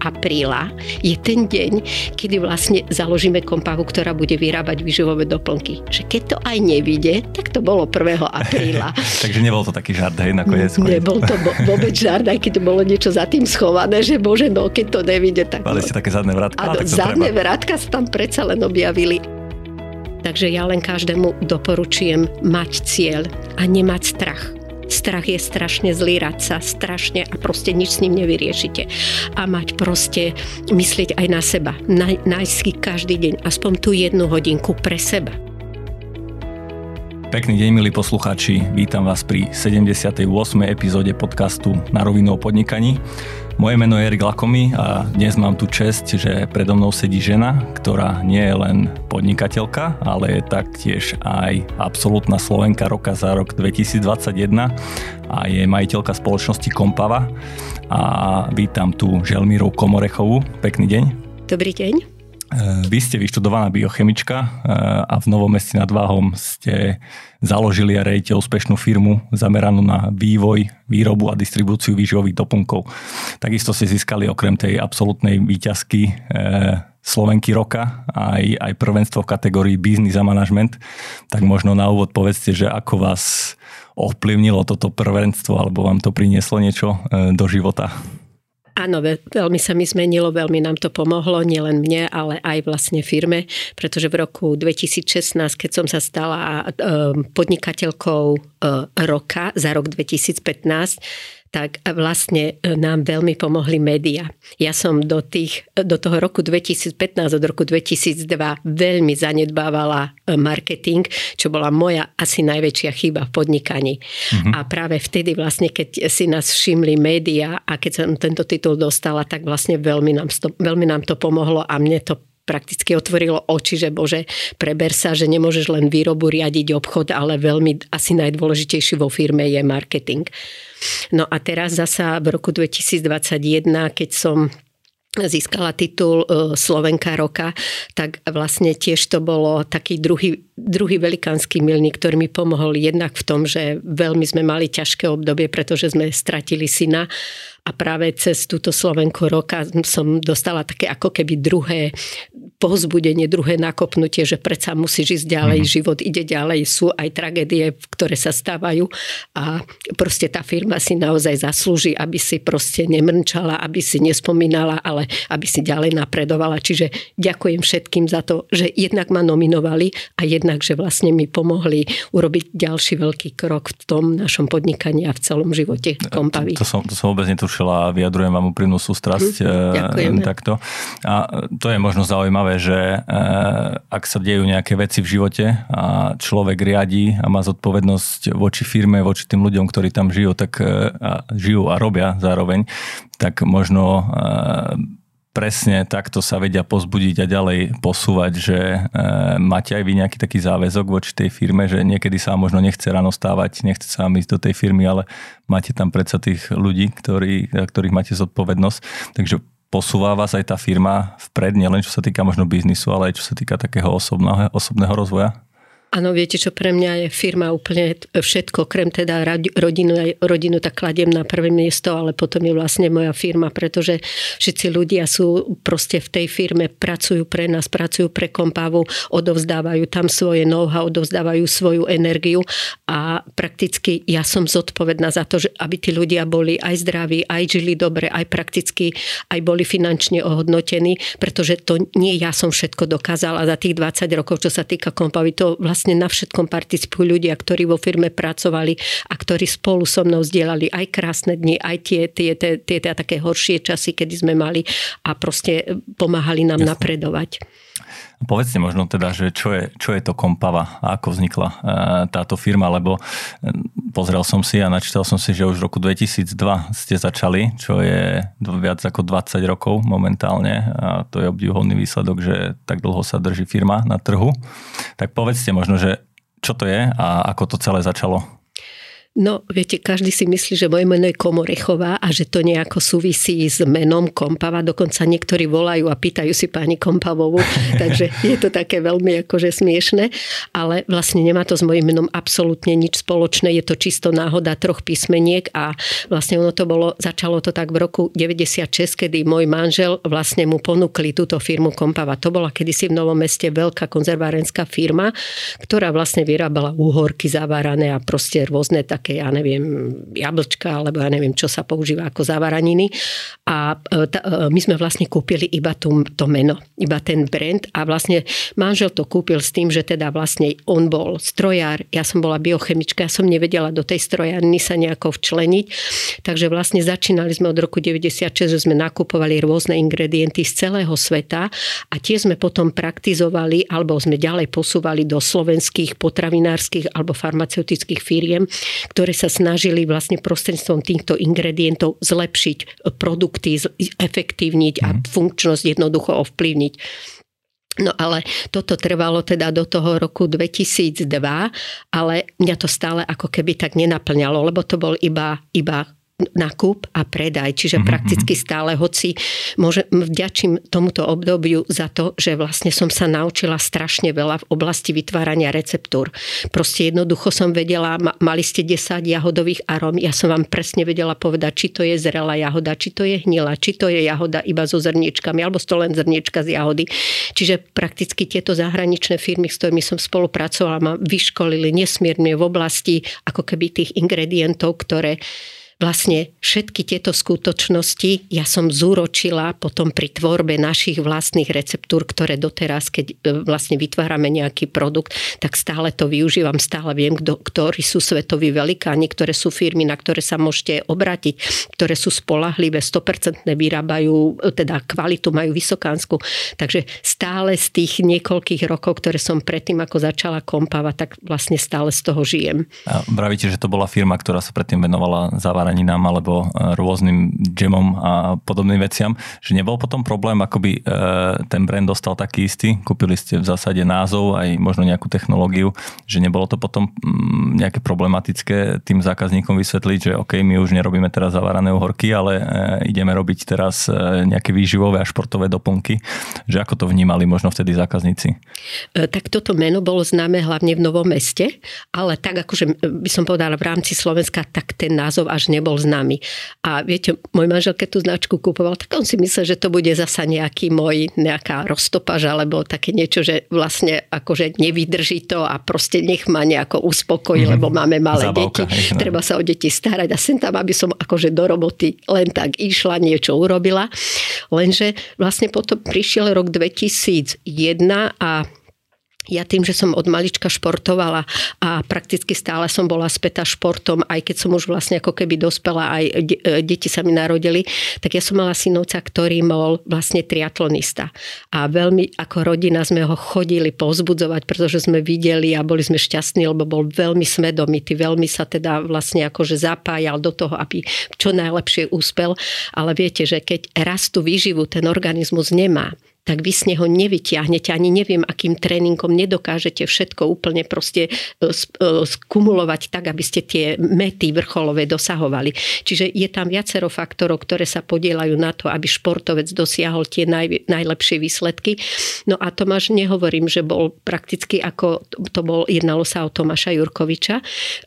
apríla je ten deň, kedy vlastne založíme kompahu, ktorá bude vyrábať výživové doplnky. Že keď to aj nevíde, tak to bolo 1. apríla. Takže nebol to taký žart, hej, nakoniec. Nebol to vôbec žart, aj keď bolo niečo za tým schované, že bože, no keď to nevíde, tak... Mali ste také zadné vrátka. Áno, zadné vrátka sa tam predsa len objavili. Takže ja len každému doporučujem mať cieľ a nemať strach. Strach je strašne zlý radca, strašne a proste nič s ním nevyriešite. A mať proste, myslieť aj na seba. nájsť si každý deň aspoň tú jednu hodinku pre seba. Pekný deň, milí poslucháči. Vítam vás pri 78. epizóde podcastu Na rovinu o podnikaní. Moje meno je Erik Lakomy a dnes mám tu čest, že predo mnou sedí žena, ktorá nie je len podnikateľka, ale je taktiež aj absolútna Slovenka roka za rok 2021 a je majiteľka spoločnosti Kompava. A vítam tu Želmíru Komorechovú. Pekný deň. Dobrý deň. Vy ste vyštudovaná biochemička eh, a v Novom meste nad Váhom ste založili a rejte úspešnú firmu zameranú na vývoj, výrobu a distribúciu výživových doplnkov. Takisto ste získali okrem tej absolútnej výťazky e, Slovenky roka aj, aj prvenstvo v kategórii Business a Management. Tak možno na úvod povedzte, že ako vás ovplyvnilo toto prvenstvo alebo vám to prinieslo niečo e, do života. Áno, veľmi sa mi zmenilo, veľmi nám to pomohlo, nielen mne, ale aj vlastne firme, pretože v roku 2016, keď som sa stala e, podnikateľkou e, roka za rok 2015, tak vlastne e, nám veľmi pomohli médiá. Ja som do, tých, do toho roku 2015, od roku 2002 veľmi zanedbávala e, marketing, čo bola moja asi najväčšia chyba v podnikaní. Mm-hmm. A práve vtedy vlastne, keď si nás všimli médiá a keď som tento titul dostala, tak vlastne veľmi nám, to, veľmi nám to pomohlo a mne to prakticky otvorilo oči, že bože, preber sa, že nemôžeš len výrobu riadiť obchod, ale veľmi asi najdôležitejší vo firme je marketing. No a teraz zasa v roku 2021, keď som získala titul e, Slovenka roka, tak vlastne tiež to bolo taký druhý, druhý velikánsky milník, ktorý mi pomohol jednak v tom, že veľmi sme mali ťažké obdobie, pretože sme stratili syna a práve cez túto Slovenku roka som dostala také ako keby druhé povzbudenie, druhé nakopnutie, že predsa musíš ísť ďalej, mm-hmm. život ide ďalej, sú aj tragédie, ktoré sa stávajú a proste tá firma si naozaj zaslúži, aby si proste nemrčala, aby si nespomínala, ale aby si ďalej napredovala. Čiže ďakujem všetkým za to, že jednak ma nominovali a jednak, že vlastne mi pomohli urobiť ďalší veľký krok v tom našom podnikaní a v celom živote Kompavy. To, to, som, to som vôbec netušila a vyjadrujem vám úprimnú sústrasť. Ďakujem. Takto. A to je možno zaujímavé zaujímavé, že eh, ak sa dejú nejaké veci v živote a človek riadí a má zodpovednosť voči firme, voči tým ľuďom, ktorí tam žijú, tak eh, a žijú a robia zároveň, tak možno eh, presne takto sa vedia pozbudiť a ďalej posúvať, že e, máte aj vy nejaký taký záväzok voči tej firme, že niekedy sa možno nechce ráno stávať, nechce sa vám ísť do tej firmy, ale máte tam predsa tých ľudí, ktorí, ktorých máte zodpovednosť. Takže posúva vás aj tá firma vpred, nielen čo sa týka možno biznisu, ale aj čo sa týka takého osobného, osobného rozvoja? Áno, viete, čo pre mňa je firma úplne všetko, krem teda rodinu, rodinu tak kladiem na prvé miesto, ale potom je vlastne moja firma, pretože všetci ľudia sú proste v tej firme, pracujú pre nás, pracujú pre Kompavu, odovzdávajú tam svoje know-how, odovzdávajú svoju energiu a prakticky ja som zodpovedná za to, že aby tí ľudia boli aj zdraví, aj žili dobre, aj prakticky, aj boli finančne ohodnotení, pretože to nie ja som všetko dokázala. Za tých 20 rokov, čo sa týka Kompavy, to vlastne vlastne na všetkom participujú ľudia, ktorí vo firme pracovali a ktorí spolu so mnou zdieľali aj krásne dni, aj tie, tie, tie, tie, tie také horšie časy, kedy sme mali a proste pomáhali nám Jasne. napredovať. Povedzte možno teda, že čo je, čo je to Kompava a ako vznikla e, táto firma, lebo e, pozrel som si a načítal som si, že už v roku 2002 ste začali, čo je viac ako 20 rokov momentálne a to je obdivhodný výsledok, že tak dlho sa drží firma na trhu. Tak povedzte možno, že čo to je a ako to celé začalo? No, viete, každý si myslí, že moje meno je Komorechová a že to nejako súvisí s menom Kompava. Dokonca niektorí volajú a pýtajú si pani Kompavovú, takže je to také veľmi akože smiešne. Ale vlastne nemá to s mojim menom absolútne nič spoločné. Je to čisto náhoda troch písmeniek a vlastne ono to bolo, začalo to tak v roku 96, kedy môj manžel vlastne mu ponúkli túto firmu Kompava. To bola kedysi v Novom meste veľká konzervárenská firma, ktorá vlastne vyrábala úhorky zavárané a proste rôzne tak také, ja neviem, jablčka, alebo ja neviem, čo sa používa ako zavaraniny. A e, e, my sme vlastne kúpili iba tú, to meno, iba ten brand a vlastne manžel to kúpil s tým, že teda vlastne on bol strojár, ja som bola biochemička, ja som nevedela do tej strojárny sa nejako včleniť, takže vlastne začínali sme od roku 96, že sme nakupovali rôzne ingredienty z celého sveta a tie sme potom praktizovali alebo sme ďalej posúvali do slovenských potravinárskych alebo farmaceutických firiem, ktoré sa snažili vlastne prostredstvom týchto ingredientov zlepšiť produkty, efektívniť a mhm. funkčnosť jednoducho ovplyvniť. No ale toto trvalo teda do toho roku 2002, ale mňa to stále ako keby tak nenaplňalo, lebo to bol iba, iba nákup a predaj. Čiže mm-hmm. prakticky stále, hoci môže, vďačím tomuto obdobiu za to, že vlastne som sa naučila strašne veľa v oblasti vytvárania receptúr. Proste jednoducho som vedela, mali ste 10 jahodových arom, ja som vám presne vedela povedať, či to je zrelá jahoda, či to je hnila, či to je jahoda iba so zrniečkami, alebo to len zrniečka z jahody. Čiže prakticky tieto zahraničné firmy, s ktorými som spolupracovala, ma vyškolili nesmierne v oblasti ako keby tých ingredientov, ktoré vlastne všetky tieto skutočnosti ja som zúročila potom pri tvorbe našich vlastných receptúr, ktoré doteraz, keď e, vlastne vytvárame nejaký produkt, tak stále to využívam, stále viem, kto, ktorí sú svetoví velikáni, ktoré sú firmy, na ktoré sa môžete obratiť, ktoré sú spolahlivé, 100% vyrábajú, e, teda kvalitu majú vysokánsku. Takže stále z tých niekoľkých rokov, ktoré som predtým ako začala kompávať, tak vlastne stále z toho žijem. A vravíte, že to bola firma, ktorá sa predtým venovala závara zeleninám alebo e, rôznym džemom a podobným veciam, že nebol potom problém, akoby e, ten brand dostal taký istý, kúpili ste v zásade názov aj možno nejakú technológiu, že nebolo to potom mm, nejaké problematické tým zákazníkom vysvetliť, že OK, my už nerobíme teraz zavarané uhorky, ale e, ideme robiť teraz nejaké výživové a športové doplnky, že ako to vnímali možno vtedy zákazníci? Tak toto meno bolo známe hlavne v Novom meste, ale tak akože by som povedala v rámci Slovenska, tak ten názov až ne nebol známy. A viete, môj manžel, keď tú značku kupoval, tak on si myslel, že to bude zasa nejaký môj, nejaká roztopaž alebo také niečo, že vlastne akože nevydrží to a proste nech ma nejako uspokojí, mm-hmm. lebo máme malé Zabavka, deti, hej, no. treba sa o deti starať a sem tam, aby som akože do roboty len tak išla, niečo urobila. Lenže vlastne potom prišiel rok 2001 a ja tým, že som od malička športovala a prakticky stále som bola spätá športom, aj keď som už vlastne ako keby dospela, aj e, deti sa mi narodili, tak ja som mala synovca, ktorý bol vlastne triatlonista. A veľmi ako rodina sme ho chodili povzbudzovať, pretože sme videli a boli sme šťastní, lebo bol veľmi smedomitý, veľmi sa teda vlastne akože zapájal do toho, aby čo najlepšie úspel. Ale viete, že keď raz tú výživu ten organizmus nemá, tak vy z neho nevyťahnete, ani neviem, akým tréningom nedokážete všetko úplne proste e, e, skumulovať tak, aby ste tie mety vrcholové dosahovali. Čiže je tam viacero faktorov, ktoré sa podielajú na to, aby športovec dosiahol tie naj, najlepšie výsledky. No a Tomáš, nehovorím, že bol prakticky ako, to bol, jednalo sa o Tomáša Jurkoviča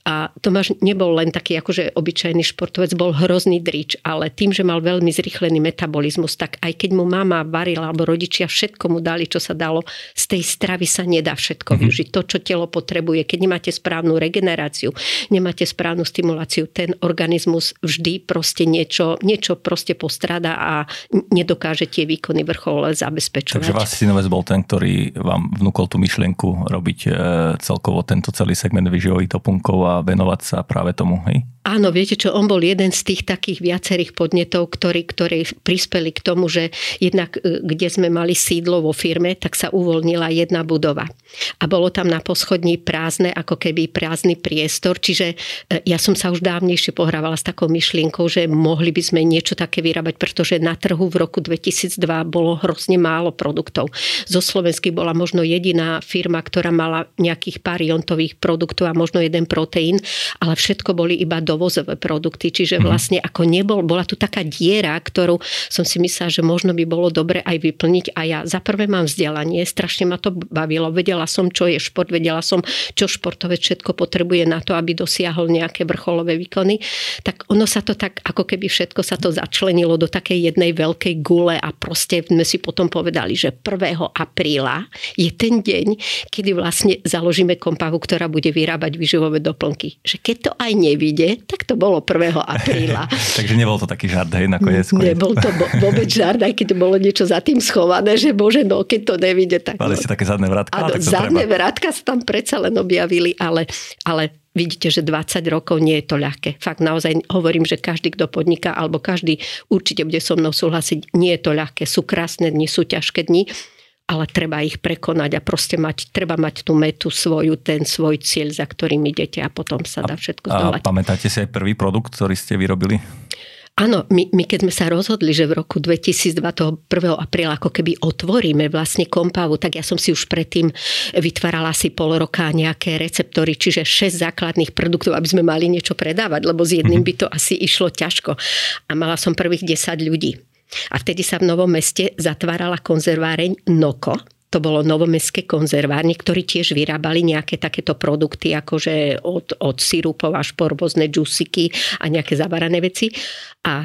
a Tomáš nebol len taký akože obyčajný športovec, bol hrozný drič, ale tým, že mal veľmi zrychlený metabolizmus, tak aj keď mu mama varila alebo rodič rodičia všetko mu dali, čo sa dalo. Z tej stravy sa nedá všetko mm-hmm. využiť. To, čo telo potrebuje. Keď nemáte správnu regeneráciu, nemáte správnu stimuláciu, ten organizmus vždy proste niečo, niečo proste postrada a nedokáže tie výkony vrchole zabezpečovať. Takže vás synovec bol ten, ktorý vám vnúkol tú myšlienku robiť e, celkovo tento celý segment vyživových doplnkov a venovať sa práve tomu, hej? Áno, viete čo, on bol jeden z tých takých viacerých podnetov, ktorí, ktorí prispeli k tomu, že jednak e, kde sme mali sídlo vo firme, tak sa uvoľnila jedna budova. A bolo tam na poschodní prázdne, ako keby prázdny priestor, čiže e, ja som sa už dávnejšie pohrávala s takou myšlienkou, že mohli by sme niečo také vyrábať, pretože na trhu v roku 2002 bolo hrozne málo produktov. Zo Slovensky bola možno jediná firma, ktorá mala nejakých pár jontových produktov a možno jeden proteín, ale všetko boli iba dovozové produkty, čiže mhm. vlastne ako nebol, bola tu taká diera, ktorú som si myslela, že možno by bolo dobre aj vyplniť a ja za prvé mám vzdelanie, strašne ma to bavilo, vedela som, čo je šport, vedela som, čo športové všetko potrebuje na to, aby dosiahol nejaké vrcholové výkony, tak ono sa to tak, ako keby všetko sa to začlenilo do takej jednej veľkej gule a proste sme si potom povedali, že 1. apríla je ten deň, kedy vlastne založíme kompavu, ktorá bude vyrábať výživové doplnky. Že keď to aj nevíde, tak to bolo 1. apríla. Takže nebol to taký žart, hej, nakoniec. Nebol to vôbec žart, aj keď bolo niečo za tým schované, že bože, no keď to nevíde, tak... Mali ste také zadné vrátka? Áno, zadné treba. vrátka sa tam predsa len objavili, ale, ale vidíte, že 20 rokov nie je to ľahké. Fakt naozaj hovorím, že každý, kto podniká, alebo každý určite bude so mnou súhlasiť, nie je to ľahké. Sú krásne dni, sú ťažké dni, ale treba ich prekonať a proste mať, treba mať tú metu svoju, ten svoj cieľ, za ktorým idete a potom sa dá všetko zdolať. A pamätáte si aj prvý produkt, ktorý ste vyrobili? Áno, my, my keď sme sa rozhodli, že v roku 2002, toho 1. apríla, ako keby otvoríme vlastne kompavu, tak ja som si už predtým vytvárala asi pol roka nejaké receptory, čiže 6 základných produktov, aby sme mali niečo predávať, lebo s jedným mhm. by to asi išlo ťažko. A mala som prvých 10 ľudí. A vtedy sa v Novom meste zatvárala konzerváreň Noko, to bolo novomestské konzervárne, ktorí tiež vyrábali nejaké takéto produkty, akože od, od sirupov až po rôzne džusiky a nejaké zavarané veci. A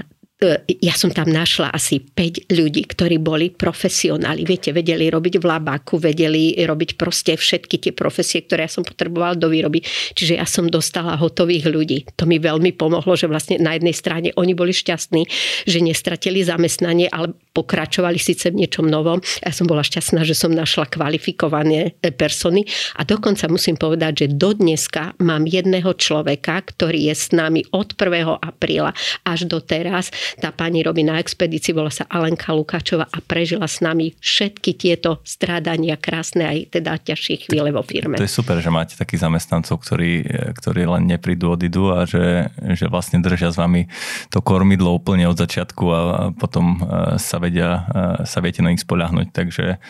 ja som tam našla asi 5 ľudí, ktorí boli profesionáli. Viete, vedeli robiť v labáku, vedeli robiť proste všetky tie profesie, ktoré ja som potrebovala do výroby. Čiže ja som dostala hotových ľudí. To mi veľmi pomohlo, že vlastne na jednej strane oni boli šťastní, že nestratili zamestnanie, ale pokračovali síce v niečom novom. Ja som bola šťastná, že som našla kvalifikované e, persony a dokonca musím povedať, že do dneska mám jedného človeka, ktorý je s nami od 1. apríla až do teraz. Tá pani robí na expedícii, volá sa Alenka Lukáčová a prežila s nami všetky tieto strádania krásne aj teda ťažšie chvíle vo firme. To je super, že máte takých zamestnancov, ktorí, ktorí len neprídu, odídu a že, že vlastne držia s vami to kormidlo úplne od začiatku a potom e, sa vedia, sa viete na nich spoľahnúť. Takže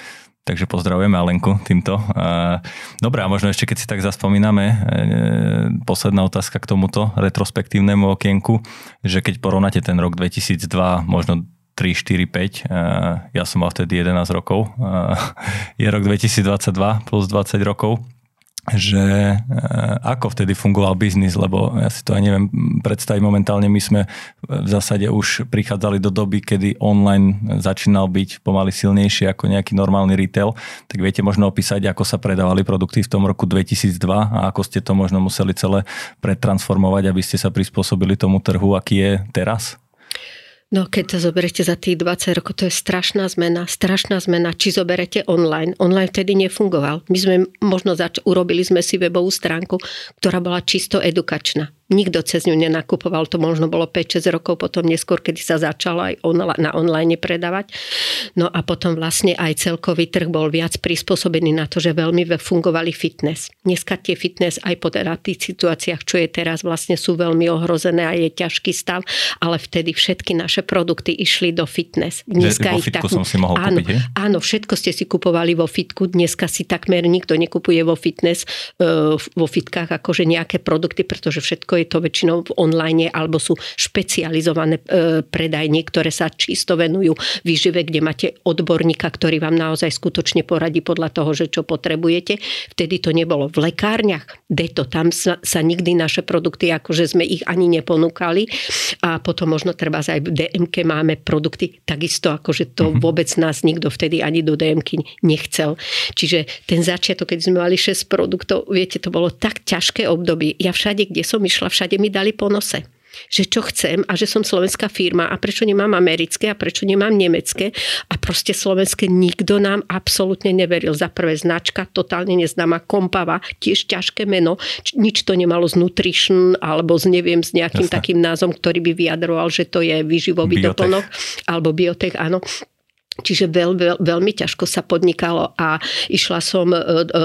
Takže pozdravujeme Alenku týmto. Dobre, a možno ešte keď si tak zaspomíname, e, posledná otázka k tomuto retrospektívnemu okienku, že keď porovnáte ten rok 2002, možno 3, 4, 5, ja som mal vtedy 11 rokov, je rok 2022 plus 20 rokov, že e, ako vtedy fungoval biznis, lebo ja si to aj neviem predstaviť momentálne. My sme v zásade už prichádzali do doby, kedy online začínal byť pomaly silnejšie ako nejaký normálny retail. Tak viete možno opísať, ako sa predávali produkty v tom roku 2002 a ako ste to možno museli celé pretransformovať, aby ste sa prispôsobili tomu trhu, aký je teraz? No keď to zoberete za tých 20 rokov, to je strašná zmena, strašná zmena. Či zoberete online, online vtedy nefungoval. My sme možno zač- urobili sme si webovú stránku, ktorá bola čisto edukačná. Nikto cez ňu nenakupoval, to možno bolo 5-6 rokov potom neskôr, kedy sa začalo aj na online predávať. No a potom vlastne aj celkový trh bol viac prispôsobený na to, že veľmi fungovali fitness. Dneska tie fitness aj po teda tých situáciách, čo je teraz, vlastne sú veľmi ohrozené a je ťažký stav, ale vtedy všetky naše produkty išli do fitness. Dneska ich tak... som si mohol áno, kúpiť, je? áno, všetko ste si kupovali vo fitku, dneska si takmer nikto nekupuje vo fitness, e, vo fitkách akože nejaké produkty, pretože všetko je to väčšinou v online alebo sú špecializované e, predajne, ktoré sa čisto venujú výžive, kde máte odborníka, ktorý vám naozaj skutočne poradí podľa toho, že čo potrebujete. Vtedy to nebolo v lekárniach, deto, tam sa, sa nikdy naše produkty, akože sme ich ani neponúkali a potom možno treba aj v DMK máme produkty takisto, akože to mm-hmm. vôbec nás nikto vtedy ani do DMK nechcel. Čiže ten začiatok, keď sme mali 6 produktov, viete, to bolo tak ťažké obdobie. Ja všade, kde som išla, všade mi dali po nose že čo chcem a že som slovenská firma a prečo nemám americké a prečo nemám nemecké a proste slovenské nikto nám absolútne neveril. Za prvé značka, totálne neznáma, kompava, tiež ťažké meno, nič to nemalo z nutrition alebo z neviem, s nejakým Jasne. takým názvom, ktorý by vyjadroval, že to je výživový doplnok alebo biotech, áno Čiže veľ, veľ, veľmi ťažko sa podnikalo a išla som e,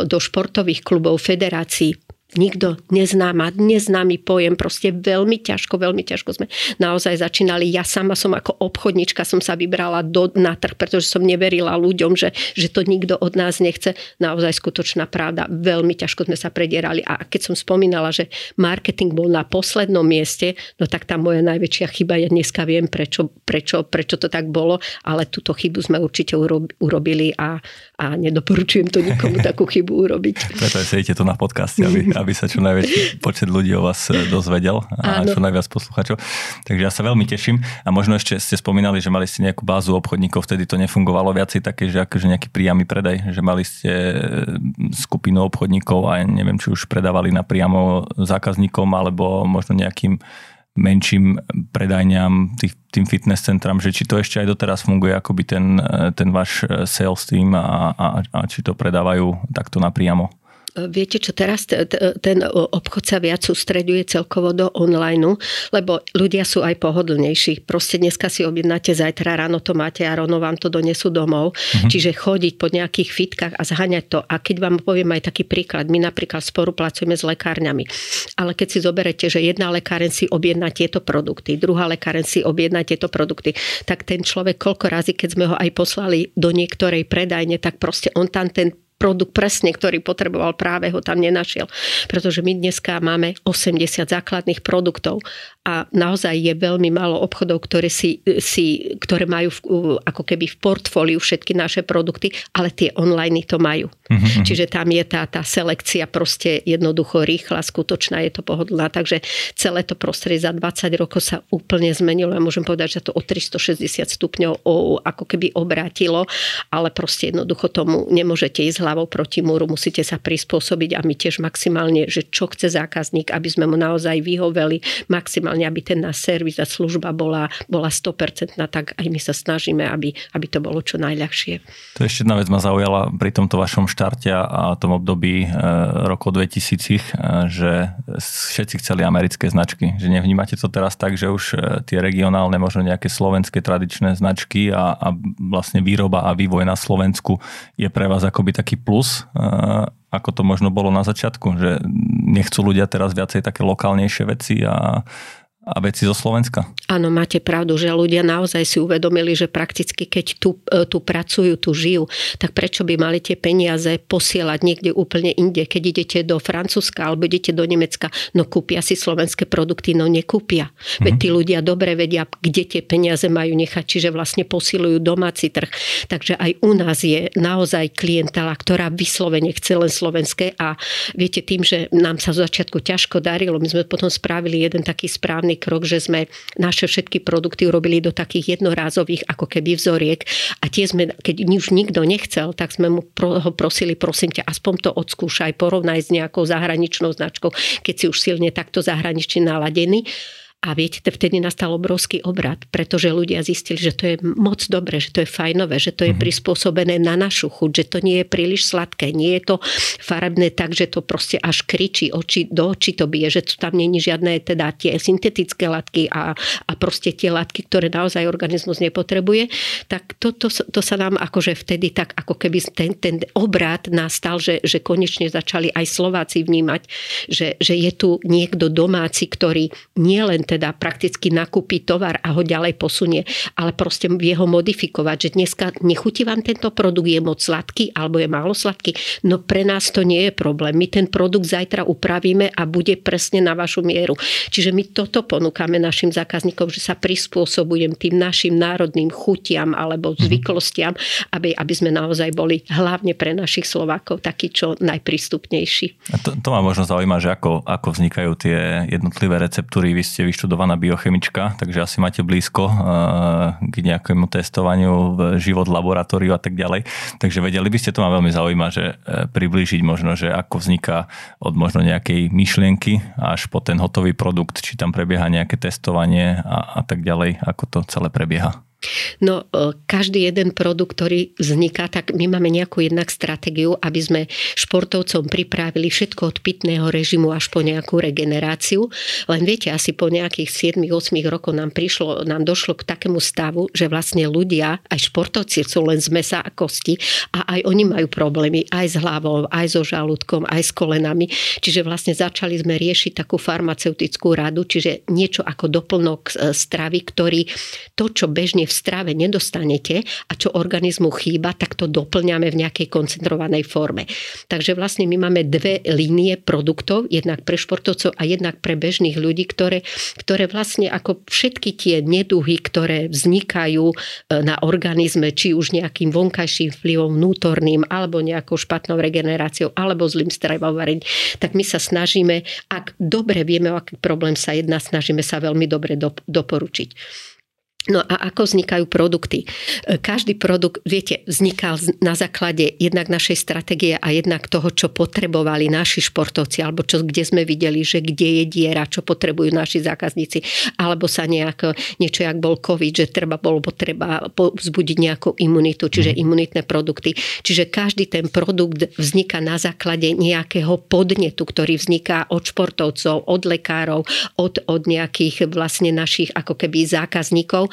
do športových klubov, federácií nikto neznáma, neznámy pojem, proste veľmi ťažko, veľmi ťažko sme naozaj začínali. Ja sama som ako obchodnička som sa vybrala do, na trh, pretože som neverila ľuďom, že, že to nikto od nás nechce. Naozaj skutočná pravda. Veľmi ťažko sme sa predierali a keď som spomínala, že marketing bol na poslednom mieste, no tak tá moja najväčšia chyba, ja dneska viem, prečo, prečo, prečo to tak bolo, ale túto chybu sme určite urobili a, a nedoporučujem to nikomu takú chybu urobiť. Preto sedíte tu na podcaste, aby, aby sa čo najväčší počet ľudí o vás e, dozvedel a Áno. čo najviac posluchačov. Takže ja sa veľmi teším a možno ešte ste spomínali, že mali ste nejakú bázu obchodníkov, vtedy to nefungovalo viacej také, že akože nejaký príjamy predaj, že mali ste e, skupinu obchodníkov a neviem, či už predávali na priamo zákazníkom alebo možno nejakým menším predajňam, tým fitness centram, že či to ešte aj doteraz funguje akoby ten, e, ten váš sales team a, a, a či to predávajú takto napriamo. Viete čo, teraz ten obchod sa viac sústreďuje celkovo do online, lebo ľudia sú aj pohodlnejší. Proste dneska si objednáte, zajtra ráno to máte a rovno vám to donesú domov. Mm-hmm. Čiže chodiť po nejakých fitkách a zhaňať to. A keď vám poviem aj taký príklad, my napríklad spolupracujeme s lekárňami. Ale keď si zoberete, že jedna lekáren si objedná tieto produkty, druhá lekáren si objedná tieto produkty, tak ten človek koľko razy, keď sme ho aj poslali do niektorej predajne, tak proste on tam ten produkt presne, ktorý potreboval, práve ho tam nenašiel. Pretože my dneska máme 80 základných produktov a naozaj je veľmi málo obchodov, ktoré, si, si, ktoré majú v, ako keby v portfóliu všetky naše produkty, ale tie online to majú. Mm-hmm. Čiže tam je tá, tá selekcia proste jednoducho rýchla, skutočná, je to pohodlná. Takže celé to prostredie za 20 rokov sa úplne zmenilo. Ja môžem povedať, že to o 360 stupňov o, ako keby obrátilo, ale proste jednoducho tomu nemôžete ísť hlavou proti múru, musíte sa prispôsobiť a my tiež maximálne, že čo chce zákazník, aby sme mu naozaj vyhoveli maximálne minimálne, aby ten náš servis a služba bola, bola 100%, tak aj my sa snažíme, aby, aby to bolo čo najľahšie. To ešte jedna vec ma zaujala pri tomto vašom štarte a tom období e, rokov 2000, e, že všetci chceli americké značky. Že nevnímate to teraz tak, že už e, tie regionálne, možno nejaké slovenské tradičné značky a, a vlastne výroba a vývoj na Slovensku je pre vás akoby taký plus ako to možno bolo na začiatku, že nechcú ľudia teraz viacej také lokálnejšie veci a a veci zo Slovenska. Áno, máte pravdu, že ľudia naozaj si uvedomili, že prakticky keď tu, e, tu pracujú, tu žijú, tak prečo by mali tie peniaze posielať niekde úplne inde. Keď idete do Francúzska alebo idete do Nemecka, no kúpia si slovenské produkty, no nekúpia. Mm-hmm. Veď tí ľudia dobre vedia, kde tie peniaze majú nechať, čiže vlastne posilujú domáci trh. Takže aj u nás je naozaj klientela, ktorá vyslovene chce len slovenské a viete tým, že nám sa z začiatku ťažko darilo, my sme potom spravili jeden taký správny správny krok, že sme naše všetky produkty urobili do takých jednorázových ako keby vzoriek a tie sme, keď už nikto nechcel, tak sme mu pro, ho prosili, prosím ťa, aspoň to odskúšaj, porovnaj s nejakou zahraničnou značkou, keď si už silne takto zahranične naladený. A viete, vtedy nastal obrovský obrad, pretože ľudia zistili, že to je moc dobre, že to je fajnové, že to je mhm. prispôsobené na našu chuť, že to nie je príliš sladké, nie je to farebné tak, že to proste až kričí, oči, do očí to bije, že tu tam není žiadne teda tie syntetické látky a, a proste tie látky, ktoré naozaj organizmus nepotrebuje, tak to, to, to sa nám akože vtedy tak ako keby ten, ten obrad nastal, že, že konečne začali aj Slováci vnímať, že, že je tu niekto domáci, ktorý nielen teda prakticky nakúpi tovar a ho ďalej posunie, ale proste vie ho modifikovať, že dneska nechutí vám tento produkt, je moc sladký alebo je málo sladký. No pre nás to nie je problém. My ten produkt zajtra upravíme a bude presne na vašu mieru. Čiže my toto ponúkame našim zákazníkom, že sa prispôsobujem tým našim národným chutiam alebo mhm. zvyklostiam, aby, aby sme naozaj boli hlavne pre našich Slovákov takí čo najprístupnejší. A to, to ma možno zaujíma, že ako, ako vznikajú tie jednotlivé receptúry. Vy ste vyšli vyštudovaná biochemička, takže asi máte blízko eh, k nejakému testovaniu v život laboratóriu a tak ďalej. Takže vedeli by ste, to ma veľmi zaujíma, že eh, priblížiť možno, že ako vzniká od možno nejakej myšlienky až po ten hotový produkt, či tam prebieha nejaké testovanie a, a tak ďalej, ako to celé prebieha. No, e, každý jeden produkt, ktorý vzniká, tak my máme nejakú jednak stratégiu, aby sme športovcom pripravili všetko od pitného režimu až po nejakú regeneráciu. Len viete, asi po nejakých 7-8 rokov nám prišlo, nám došlo k takému stavu, že vlastne ľudia, aj športovci sú len z mesa a kosti a aj oni majú problémy aj s hlavou, aj so žalúdkom, aj s kolenami. Čiže vlastne začali sme riešiť takú farmaceutickú radu, čiže niečo ako doplnok e, stravy, ktorý to, čo bežne v strave nedostanete a čo organizmu chýba, tak to doplňame v nejakej koncentrovanej forme. Takže vlastne my máme dve línie produktov, jednak pre športovcov a jednak pre bežných ľudí, ktoré, ktoré vlastne ako všetky tie neduhy, ktoré vznikajú e, na organizme, či už nejakým vonkajším vplyvom vnútorným, alebo nejakou špatnou regeneráciou, alebo zlým stravovaním, tak my sa snažíme, ak dobre vieme, o aký problém sa jedná, snažíme sa veľmi dobre doporučiť. No a ako vznikajú produkty? E, každý produkt, viete, vznikal na základe jednak našej stratégie a jednak toho, čo potrebovali naši športovci, alebo čo, kde sme videli, že kde je diera, čo potrebujú naši zákazníci, alebo sa nejak, niečo, jak bol COVID, že treba bolo potreba vzbudiť nejakú imunitu, čiže mhm. imunitné produkty. Čiže každý ten produkt vzniká na základe nejakého podnetu, ktorý vzniká od športovcov, od lekárov, od, od nejakých vlastne našich ako keby zákazníkov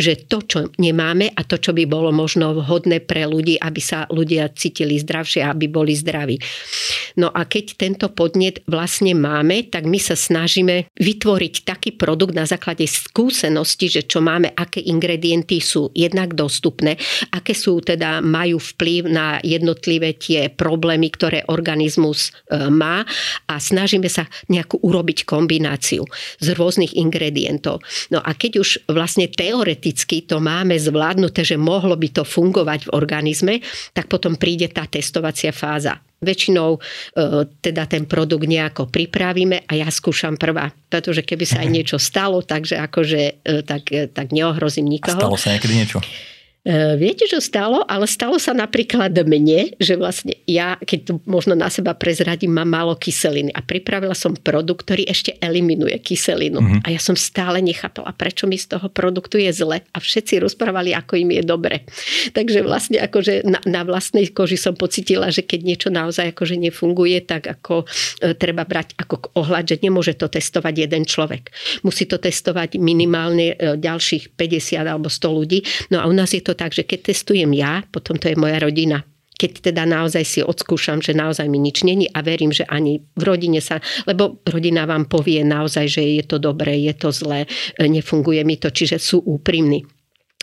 že to, čo nemáme a to, čo by bolo možno vhodné pre ľudí, aby sa ľudia cítili zdravšie, aby boli zdraví. No a keď tento podnet vlastne máme, tak my sa snažíme vytvoriť taký produkt na základe skúsenosti, že čo máme, aké ingredienty sú jednak dostupné, aké sú teda, majú vplyv na jednotlivé tie problémy, ktoré organizmus e, má a snažíme sa nejakú urobiť kombináciu z rôznych ingredientov. No a keď už vlastne teoreticky teoreticky to máme zvládnuté, že mohlo by to fungovať v organizme, tak potom príde tá testovacia fáza. Väčšinou e, teda ten produkt nejako pripravíme a ja skúšam prvá. Pretože keby sa aj niečo stalo, takže akože e, tak, e, tak neohrozím nikoho. A stalo sa niekedy niečo? E, viete, čo stalo? Ale stalo sa napríklad mne, že vlastne ja, keď tu možno na seba prezradím, mám málo kyseliny a pripravila som produkt, ktorý ešte eliminuje kyselinu. Mm-hmm. A ja som stále nechápala, prečo mi z toho produktu je zle a všetci rozprávali, ako im je dobre. Takže vlastne akože na, na vlastnej koži som pocitila, že keď niečo naozaj akože nefunguje, tak ako e, treba brať ako ohľad, že nemôže to testovať jeden človek. Musí to testovať minimálne e, ďalších 50 alebo 100 ľudí. No a u nás je to to tak, že keď testujem ja, potom to je moja rodina keď teda naozaj si odskúšam, že naozaj mi nič není a verím, že ani v rodine sa, lebo rodina vám povie naozaj, že je to dobré, je to zlé, nefunguje mi to, čiže sú úprimní.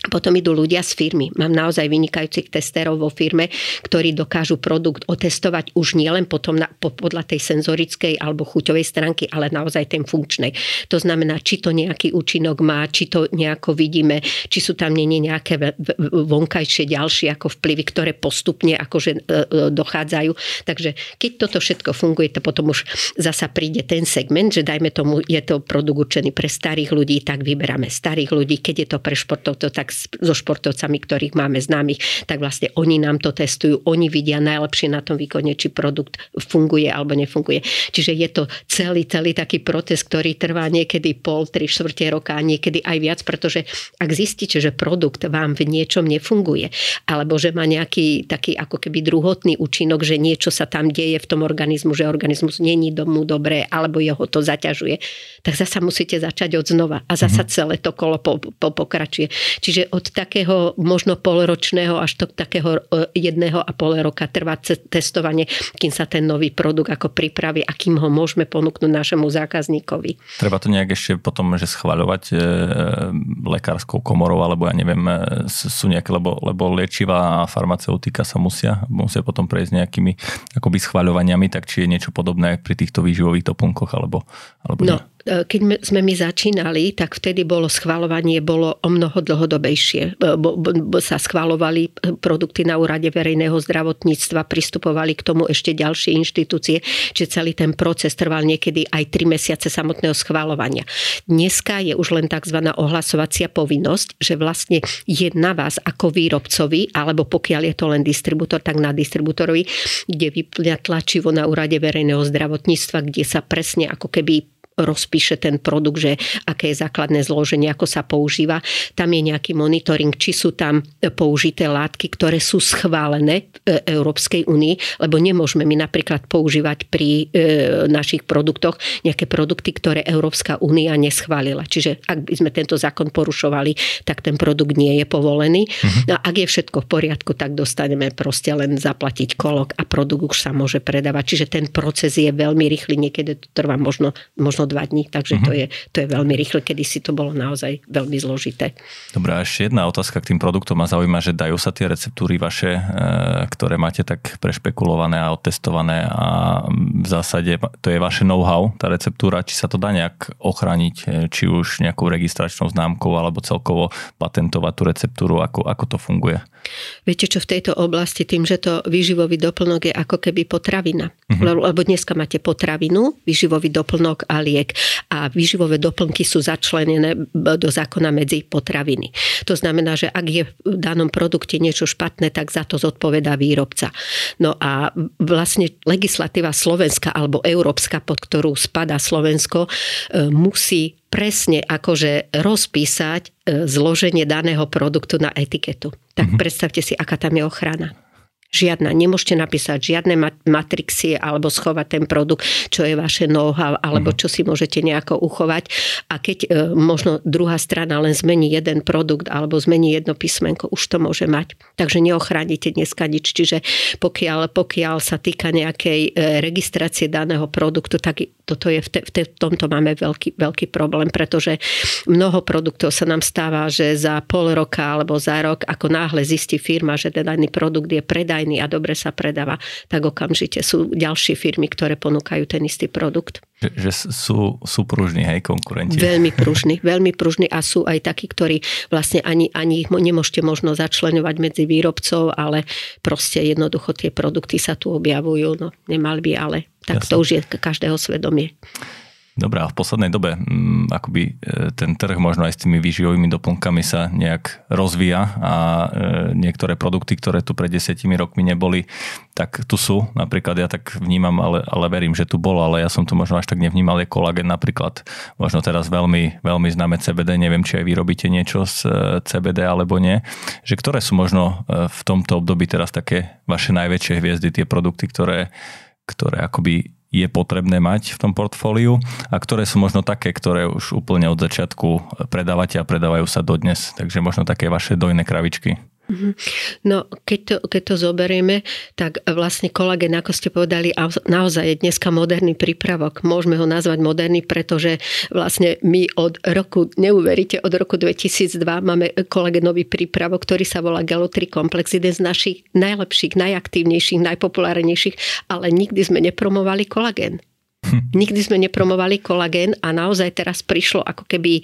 Potom idú ľudia z firmy. Mám naozaj vynikajúcich testerov vo firme, ktorí dokážu produkt otestovať už nielen potom na, po, podľa tej senzorickej alebo chuťovej stránky, ale naozaj ten funkčnej. To znamená, či to nejaký účinok má, či to nejako vidíme, či sú tam nie nejaké vonkajšie ďalšie ako vplyvy, ktoré postupne akože e, e, dochádzajú. Takže keď toto všetko funguje, to potom už zasa príde ten segment, že dajme tomu, je to produkt určený pre starých ľudí, tak vyberáme starých ľudí. Keď je to pre športovcov, tak so športovcami, ktorých máme známych, tak vlastne oni nám to testujú, oni vidia najlepšie na tom výkone, či produkt funguje alebo nefunguje. Čiže je to celý, celý taký proces, ktorý trvá niekedy pol, tri štvrte roka a niekedy aj viac, pretože ak zistíte, že produkt vám v niečom nefunguje, alebo že má nejaký taký ako keby druhotný účinok, že niečo sa tam deje v tom organizmu, že organizmus není domu dobré, alebo jeho to zaťažuje, tak zasa musíte začať od znova a zasa mm-hmm. celé to kolo po, po, pokračuje. Čiže od takého možno polročného až do takého e, jedného a pol roka trvá testovanie, kým sa ten nový produkt ako pripraví a kým ho môžeme ponúknuť našemu zákazníkovi. Treba to nejak ešte potom, že schvaľovať e, lekárskou komorou, alebo ja neviem, e, sú nejaké, lebo, lebo liečivá a farmaceutika sa musia, musia potom prejsť nejakými akoby schvaľovaniami, tak či je niečo podobné pri týchto výživových doplnkoch, alebo, alebo no, nie? E, keď sme my začínali, tak vtedy bolo schvalovanie bolo o mnoho dlhodobejšie. E, bo, bo, bo sa schvalovali e, produkty na úrade verejného zdravotníctva, pristupovali k tomu ešte ďalšie inštitúcie, čiže celý ten proces trval niekedy aj 3 mesiace samotného schvalovania. Dneska je už len tzv. ohlasovacia povinnosť, že vlastne je na vás ako výrobcovi, alebo pokiaľ je to len distribútor, tak na distribútorovi, kde vyplňa tlačivo na úrade verejného zdravotníctva, kde sa presne ako keby rozpíše ten produkt, že aké je základné zloženie, ako sa používa. Tam je nejaký monitoring, či sú tam použité látky, ktoré sú schválené v Európskej únii, lebo nemôžeme my napríklad používať pri našich produktoch nejaké produkty, ktoré Európska únia neschválila. Čiže ak by sme tento zákon porušovali, tak ten produkt nie je povolený. Uh-huh. No a ak je všetko v poriadku, tak dostaneme proste len zaplatiť kolok a produkt už sa môže predávať. Čiže ten proces je veľmi rýchly, niekedy to trvá možno, možno dva dní, takže uh-huh. to, je, to je veľmi rýchle, kedy si to bolo naozaj veľmi zložité. Dobre, a ešte jedna otázka k tým produktom. Ma zaujíma, že dajú sa tie receptúry vaše, e, ktoré máte tak prešpekulované a otestované a v zásade to je vaše know-how, tá receptúra, či sa to dá nejak ochrániť, e, či už nejakou registračnou známkou alebo celkovo patentovať tú receptúru, ako, ako to funguje? Viete čo, v tejto oblasti tým, že to výživový doplnok je ako keby potravina. Uh-huh. Lebo dneska máte potravinu, výživový doplnok a liek. A výživové doplnky sú začlenené do zákona medzi potraviny. To znamená, že ak je v danom produkte niečo špatné, tak za to zodpovedá výrobca. No a vlastne legislatíva slovenská alebo európska, pod ktorú spada Slovensko, e, musí presne akože rozpísať e, zloženie daného produktu na etiketu. Tak mm-hmm. predstavte si, aká tam je ochrana. Žiadna. Nemôžete napísať žiadne matrixie alebo schovať ten produkt, čo je vaše know-how, alebo mhm. čo si môžete nejako uchovať. A keď e, možno druhá strana len zmení jeden produkt alebo zmení jedno písmenko, už to môže mať. Takže neochránite dneska nič. Čiže pokiaľ, pokiaľ sa týka nejakej e, registrácie daného produktu, tak toto je v, te, v, te, v tomto máme veľký, veľký problém, pretože mnoho produktov sa nám stáva, že za pol roka alebo za rok, ako náhle zistí firma, že daný produkt je predajný a dobre sa predáva, tak okamžite sú ďalšie firmy, ktoré ponúkajú ten istý produkt. Že, že sú, sú pružní, hej, konkurenti. Veľmi pružní, veľmi pružní a sú aj takí, ktorí vlastne ani, ani ich nemôžete možno začlenovať medzi výrobcov, ale proste jednoducho tie produkty sa tu objavujú, no nemali by, ale tak Jasne. to už je každého svedomie. Dobre, a v poslednej dobe mm, akoby e, ten trh možno aj s tými výživovými doplnkami sa nejak rozvíja a e, niektoré produkty, ktoré tu pred desiatimi rokmi neboli, tak tu sú. Napríklad ja tak vnímam, ale, ale verím, že tu bolo, ale ja som tu možno až tak nevnímal, je kolagen napríklad. Možno teraz veľmi, veľmi známe CBD, neviem, či aj vy robíte niečo z e, CBD alebo nie. Že ktoré sú možno v tomto období teraz také vaše najväčšie hviezdy, tie produkty, ktoré ktoré akoby je potrebné mať v tom portfóliu a ktoré sú možno také, ktoré už úplne od začiatku predávate a predávajú sa dodnes. Takže možno také vaše dojné kravičky. Mhm. No, keď to, keď to zoberieme, tak vlastne kolagen, ako ste povedali, naozaj je dneska moderný prípravok. Môžeme ho nazvať moderný, pretože vlastne my od roku, neuveríte, od roku 2002 máme kolagenový prípravok, ktorý sa volá Galotri Komplex, jeden z našich najlepších, najaktívnejších, najpopulárnejších, ale nikdy sme nepromovali Nikdy sme nepromovali kolagén a naozaj teraz prišlo ako keby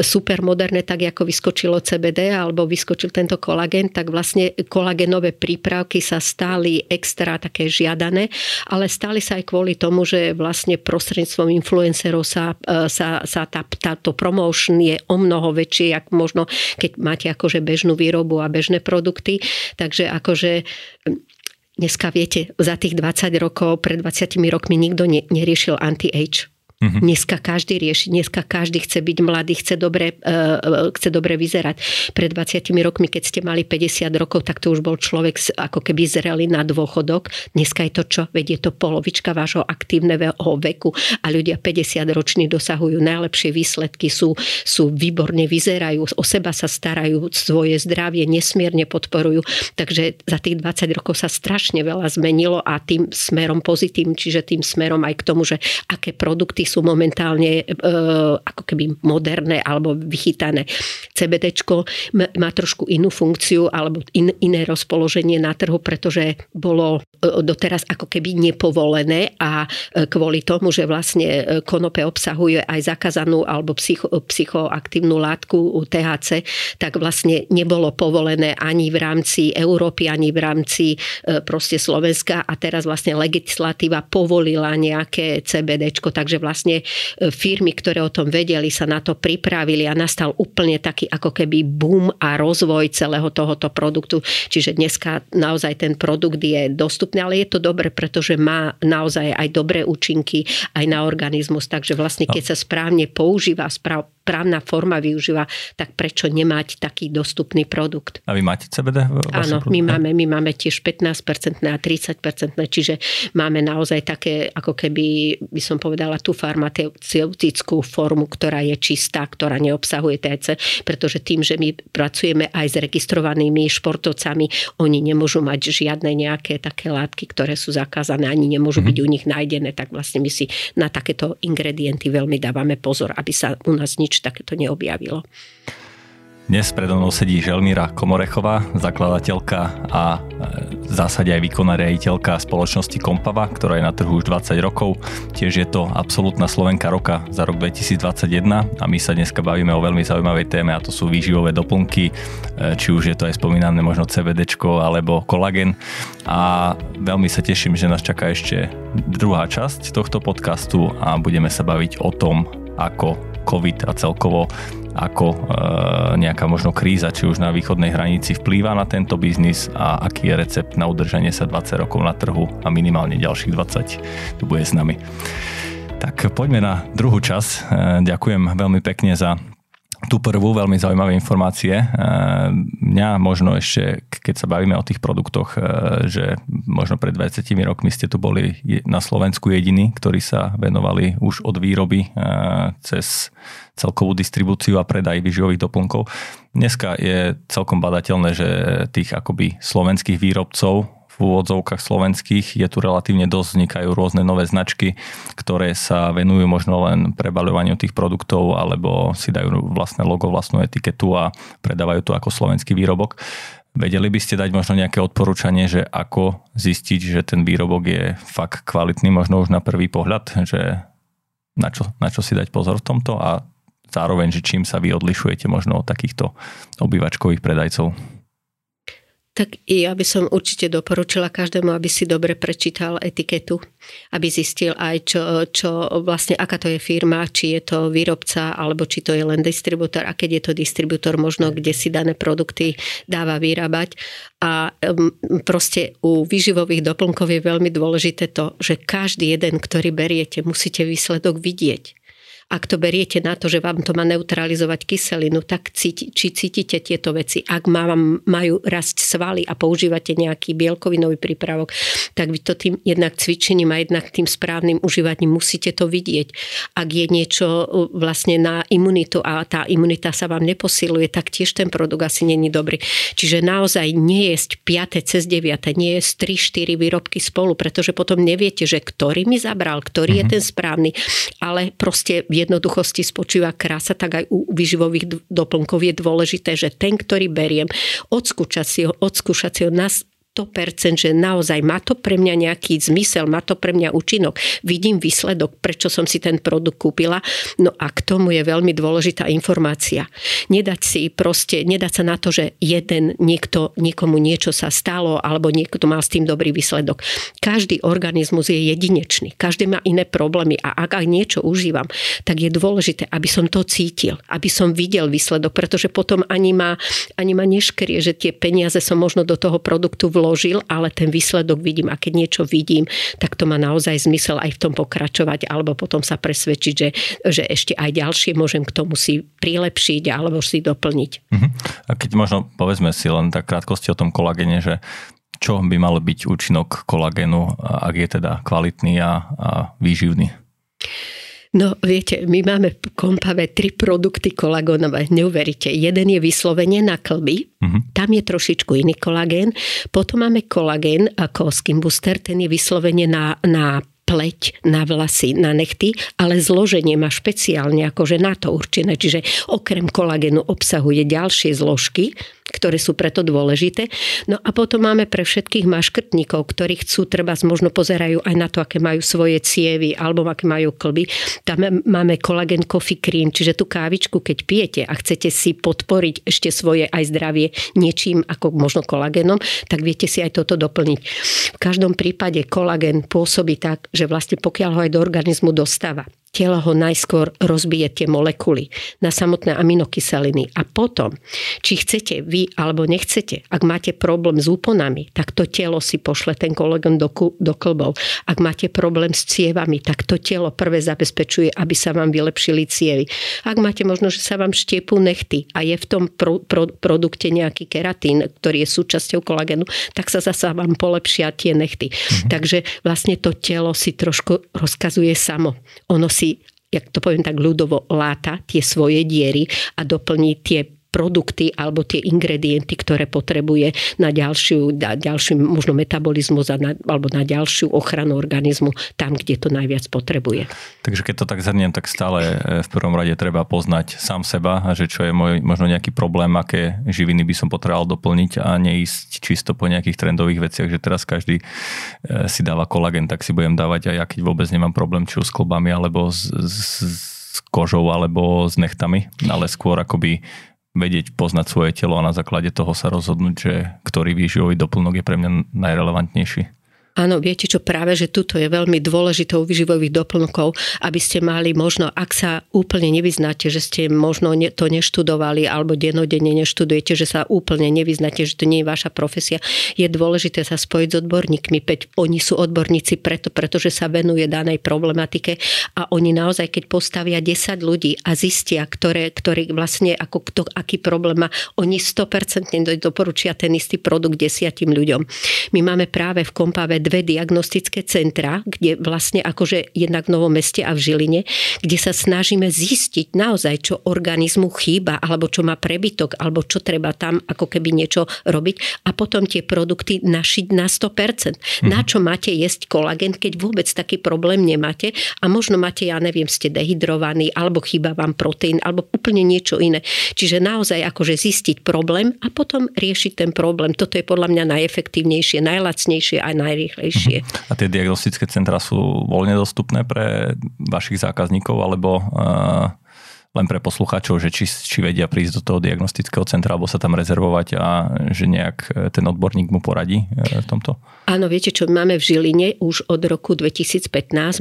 super moderné, tak ako vyskočilo CBD alebo vyskočil tento kolagén, tak vlastne kolagénové prípravky sa stáli extra také žiadané, ale stáli sa aj kvôli tomu, že vlastne prostredníctvom influencerov sa, e, sa, sa tá, táto promotion je o mnoho väčšie, ako možno keď máte akože bežnú výrobu a bežné produkty. Takže akože Dneska viete, za tých 20 rokov, pred 20 rokmi nikto neriešil anti-age. Mm-hmm. Dneska každý rieši, dneska každý chce byť mladý, chce dobre, uh, chce dobre vyzerať. Pred 20 rokmi, keď ste mali 50 rokov, tak to už bol človek ako keby zrelý na dôchodok. Dneska je to čo? Veď je to polovička vášho aktívneho veku a ľudia 50 roční dosahujú najlepšie výsledky, sú, sú výborne vyzerajú, o seba sa starajú, svoje zdravie nesmierne podporujú. Takže za tých 20 rokov sa strašne veľa zmenilo a tým smerom pozitívnym, čiže tým smerom aj k tomu, že aké produkty sú momentálne e, ako keby moderné alebo vychytané. CBD má trošku inú funkciu alebo in, iné rozpoloženie na trhu, pretože bolo e, doteraz ako keby nepovolené a e, kvôli tomu, že vlastne konope obsahuje aj zakázanú alebo psycho, psychoaktívnu látku THC, tak vlastne nebolo povolené ani v rámci Európy, ani v rámci proste Slovenska a teraz vlastne legislatíva povolila nejaké CBD, takže vlastne vlastne firmy, ktoré o tom vedeli, sa na to pripravili a nastal úplne taký ako keby boom a rozvoj celého tohoto produktu. Čiže dneska naozaj ten produkt je dostupný, ale je to dobre, pretože má naozaj aj dobré účinky aj na organizmus. Takže vlastne keď sa správne používa, správna forma využíva, tak prečo nemať taký dostupný produkt? A vy máte CBD? Áno, my máme, my máme tiež 15% a 30%, čiže máme naozaj také, ako keby, by som povedala, tú farmaceutickú formu, ktorá je čistá, ktorá neobsahuje TC, pretože tým, že my pracujeme aj s registrovanými športovcami, oni nemôžu mať žiadne nejaké také látky, ktoré sú zakázané, ani nemôžu mm-hmm. byť u nich nájdené, tak vlastne my si na takéto ingredienty veľmi dávame pozor, aby sa u nás nič takéto neobjavilo. Dnes predo mnou sedí Želmíra Komorechová, zakladateľka a e, v zásade aj výkonná riaditeľka spoločnosti Kompava, ktorá je na trhu už 20 rokov. Tiež je to absolútna Slovenka roka za rok 2021 a my sa dneska bavíme o veľmi zaujímavej téme a to sú výživové doplnky, e, či už je to aj spomínané možno CBD alebo kolagen. A veľmi sa teším, že nás čaká ešte druhá časť tohto podcastu a budeme sa baviť o tom, ako COVID a celkovo ako e, nejaká možno kríza, či už na východnej hranici vplýva na tento biznis a aký je recept na udržanie sa 20 rokov na trhu a minimálne ďalších 20 tu bude s nami. Tak poďme na druhú čas. E, ďakujem veľmi pekne za tú prvú veľmi zaujímavé informácie. E, mňa možno ešte, keď sa bavíme o tých produktoch, že možno pred 20 rokmi ste tu boli na Slovensku jediní, ktorí sa venovali už od výroby cez celkovú distribúciu a predaj výživových doplnkov. Dneska je celkom badateľné, že tých akoby slovenských výrobcov úvodzovkách slovenských je tu relatívne dosť, vznikajú rôzne nové značky, ktoré sa venujú možno len prebaľovaniu tých produktov alebo si dajú vlastné logo, vlastnú etiketu a predávajú to ako slovenský výrobok. Vedeli by ste dať možno nejaké odporúčanie, že ako zistiť, že ten výrobok je fakt kvalitný, možno už na prvý pohľad, že na čo, na čo si dať pozor v tomto a zároveň, že čím sa vy odlišujete možno od takýchto obývačkových predajcov? Tak ja by som určite doporučila každému, aby si dobre prečítal etiketu, aby zistil aj, čo, čo vlastne, aká to je firma, či je to výrobca, alebo či to je len distribútor a keď je to distribútor, možno kde si dané produkty dáva vyrábať. A proste u výživových doplnkov je veľmi dôležité to, že každý jeden, ktorý beriete, musíte výsledok vidieť ak to beriete na to, že vám to má neutralizovať kyselinu, tak cíti, či cítite tieto veci. Ak má, majú rásť svaly a používate nejaký bielkovinový prípravok, tak vy to tým jednak cvičením a jednak tým správnym užívaním musíte to vidieť. Ak je niečo uh, vlastne na imunitu a tá imunita sa vám neposiluje, tak tiež ten produkt asi není dobrý. Čiže naozaj nie jesť 5. cez 9. nie jesť 3-4 výrobky spolu, pretože potom neviete, že ktorý mi zabral, ktorý mm-hmm. je mhm. ten správny, ale proste jednoduchosti spočíva krása, tak aj u vyživových doplnkov je dôležité, že ten, ktorý beriem, odskúšať si ho, odskúšať si ho na 100%, že naozaj má to pre mňa nejaký zmysel, má to pre mňa účinok, vidím výsledok, prečo som si ten produkt kúpila. No a k tomu je veľmi dôležitá informácia. Nedať si proste, nedať sa na to, že jeden niekto, niekomu niečo sa stalo alebo niekto mal s tým dobrý výsledok. Každý organizmus je jedinečný, každý má iné problémy a ak aj niečo užívam, tak je dôležité, aby som to cítil, aby som videl výsledok, pretože potom ani ma, ani ma neškrie, že tie peniaze som možno do toho produktu vložil, ale ten výsledok vidím a keď niečo vidím, tak to má naozaj zmysel aj v tom pokračovať alebo potom sa presvedčiť, že, že ešte aj ďalšie môžem k tomu si prilepšiť alebo si doplniť. Uh-huh. A keď možno povedzme si len tak krátkosti o tom kolagene, že čo by mal byť účinok kolagénu, ak je teda kvalitný a, a výživný? No viete, my máme v kompave tri produkty kolagónové, neuveríte. Jeden je vyslovene na klby, uh-huh. tam je trošičku iný kolagén. Potom máme kolagén ako Skin Booster, ten je vyslovene na, na pleť na vlasy, na nechty, ale zloženie má špeciálne akože na to určené. Čiže okrem kolagénu obsahuje ďalšie zložky, ktoré sú preto dôležité. No a potom máme pre všetkých maškrtníkov, ktorí chcú, treba možno pozerajú aj na to, aké majú svoje cievy alebo aké majú klby. Tam máme kolagen coffee cream, čiže tú kávičku, keď pijete a chcete si podporiť ešte svoje aj zdravie niečím ako možno kolagénom, tak viete si aj toto doplniť. V každom prípade kolagen pôsobí tak, že vlastne pokiaľ ho aj do organizmu dostáva, telo ho najskôr rozbije tie molekuly na samotné aminokyseliny a potom, či chcete vy alebo nechcete, ak máte problém s úponami, tak to telo si pošle ten kolegon do, do klbov. Ak máte problém s cievami, tak to telo prvé zabezpečuje, aby sa vám vylepšili cievy. Ak máte možno, že sa vám štiepú nechty a je v tom pro, pro, produkte nejaký keratín, ktorý je súčasťou kolagenu, tak sa zasa vám polepšia tie nechty. Mhm. Takže vlastne to telo si trošku rozkazuje samo. Ono si jak to poviem tak ľudovo, láta tie svoje diery a doplní tie produkty alebo tie ingredienty, ktoré potrebuje na ďalšiu, na ďalšiu možno metabolizmus alebo na ďalšiu ochranu organizmu tam, kde to najviac potrebuje. Takže keď to tak zhrniem, tak stále e, v prvom rade treba poznať sám seba a že čo je môj možno nejaký problém, aké živiny by som potreboval doplniť a neísť čisto po nejakých trendových veciach, že teraz každý e, si dáva kolagen, tak si budem dávať aj ja, keď vôbec nemám problém či s klbami alebo s, s, s kožou alebo s nechtami, ale skôr akoby vedieť poznať svoje telo a na základe toho sa rozhodnúť, že ktorý výživový doplnok je pre mňa najrelevantnejší. Áno, viete čo, práve, že tuto je veľmi dôležitou vyživových doplnkov, aby ste mali možno, ak sa úplne nevyznáte, že ste možno to neštudovali alebo denodenne neštudujete, že sa úplne nevyznáte, že to nie je vaša profesia, je dôležité sa spojiť s odborníkmi. Peť, oni sú odborníci preto, pretože sa venuje danej problematike a oni naozaj, keď postavia 10 ľudí a zistia, ktoré, ktorý vlastne ako kto, aký problém má, oni 100% doporučia ten istý produkt desiatim ľuďom. My máme práve v Kompave dve diagnostické centra, kde vlastne akože jednak v Novom meste a v Žiline, kde sa snažíme zistiť naozaj, čo organizmu chýba, alebo čo má prebytok, alebo čo treba tam ako keby niečo robiť a potom tie produkty našiť na 100%. Mhm. Na čo máte jesť kolagen, keď vôbec taký problém nemáte a možno máte, ja neviem, ste dehydrovaní, alebo chýba vám proteín, alebo úplne niečo iné. Čiže naozaj akože zistiť problém a potom riešiť ten problém. Toto je podľa mňa najefektívnejšie, najlacnejšie a najrýchlejšie rýchlejšie. A tie diagnostické centra sú voľne dostupné pre vašich zákazníkov alebo uh, len pre poslucháčov, že či, či vedia prísť do toho diagnostického centra alebo sa tam rezervovať a že nejak e, ten odborník mu poradí e, v tomto? Áno, viete čo, máme v Žiline už od roku 2015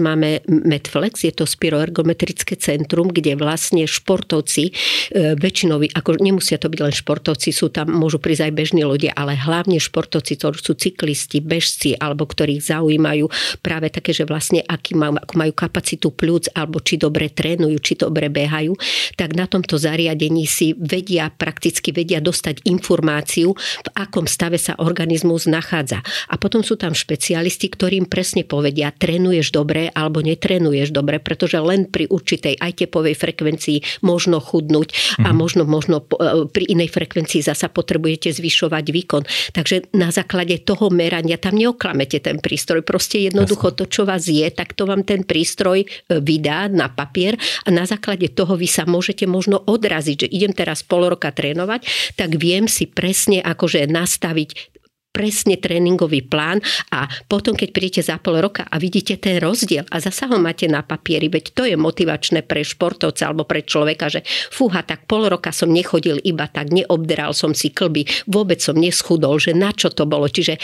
máme Medflex, je to spiroergometrické centrum, kde vlastne športovci e, väčšinovi, ako nemusia to byť len športovci, sú tam, môžu prísť aj bežní ľudia, ale hlavne športovci, ktorí sú cyklisti, bežci alebo ktorých zaujímajú práve také, že vlastne aký majú, ako majú kapacitu plúc alebo či dobre trénujú, či dobre behajú, tak na tomto zariadení si vedia, prakticky vedia dostať informáciu, v akom stave sa organizmus nachádza. A potom sú tam špecialisti, ktorým presne povedia, trénuješ dobre alebo netrenuješ dobre, pretože len pri určitej aj tepovej frekvencii možno chudnúť a mhm. možno, možno e, pri inej frekvencii zasa potrebujete zvyšovať výkon. Takže na základe toho merania tam neoklamete ten prístroj. Proste jednoducho to, čo vás je, tak to vám ten prístroj e, vydá na papier a na základe toho vy sa môžete možno odraziť, že idem teraz pol roka trénovať, tak viem si presne akože nastaviť presne tréningový plán a potom, keď prídete za pol roka a vidíte ten rozdiel a zasa ho máte na papieri, veď to je motivačné pre športovca alebo pre človeka, že fúha, tak pol roka som nechodil iba tak, neobderal som si klby, vôbec som neschudol, že na čo to bolo. Čiže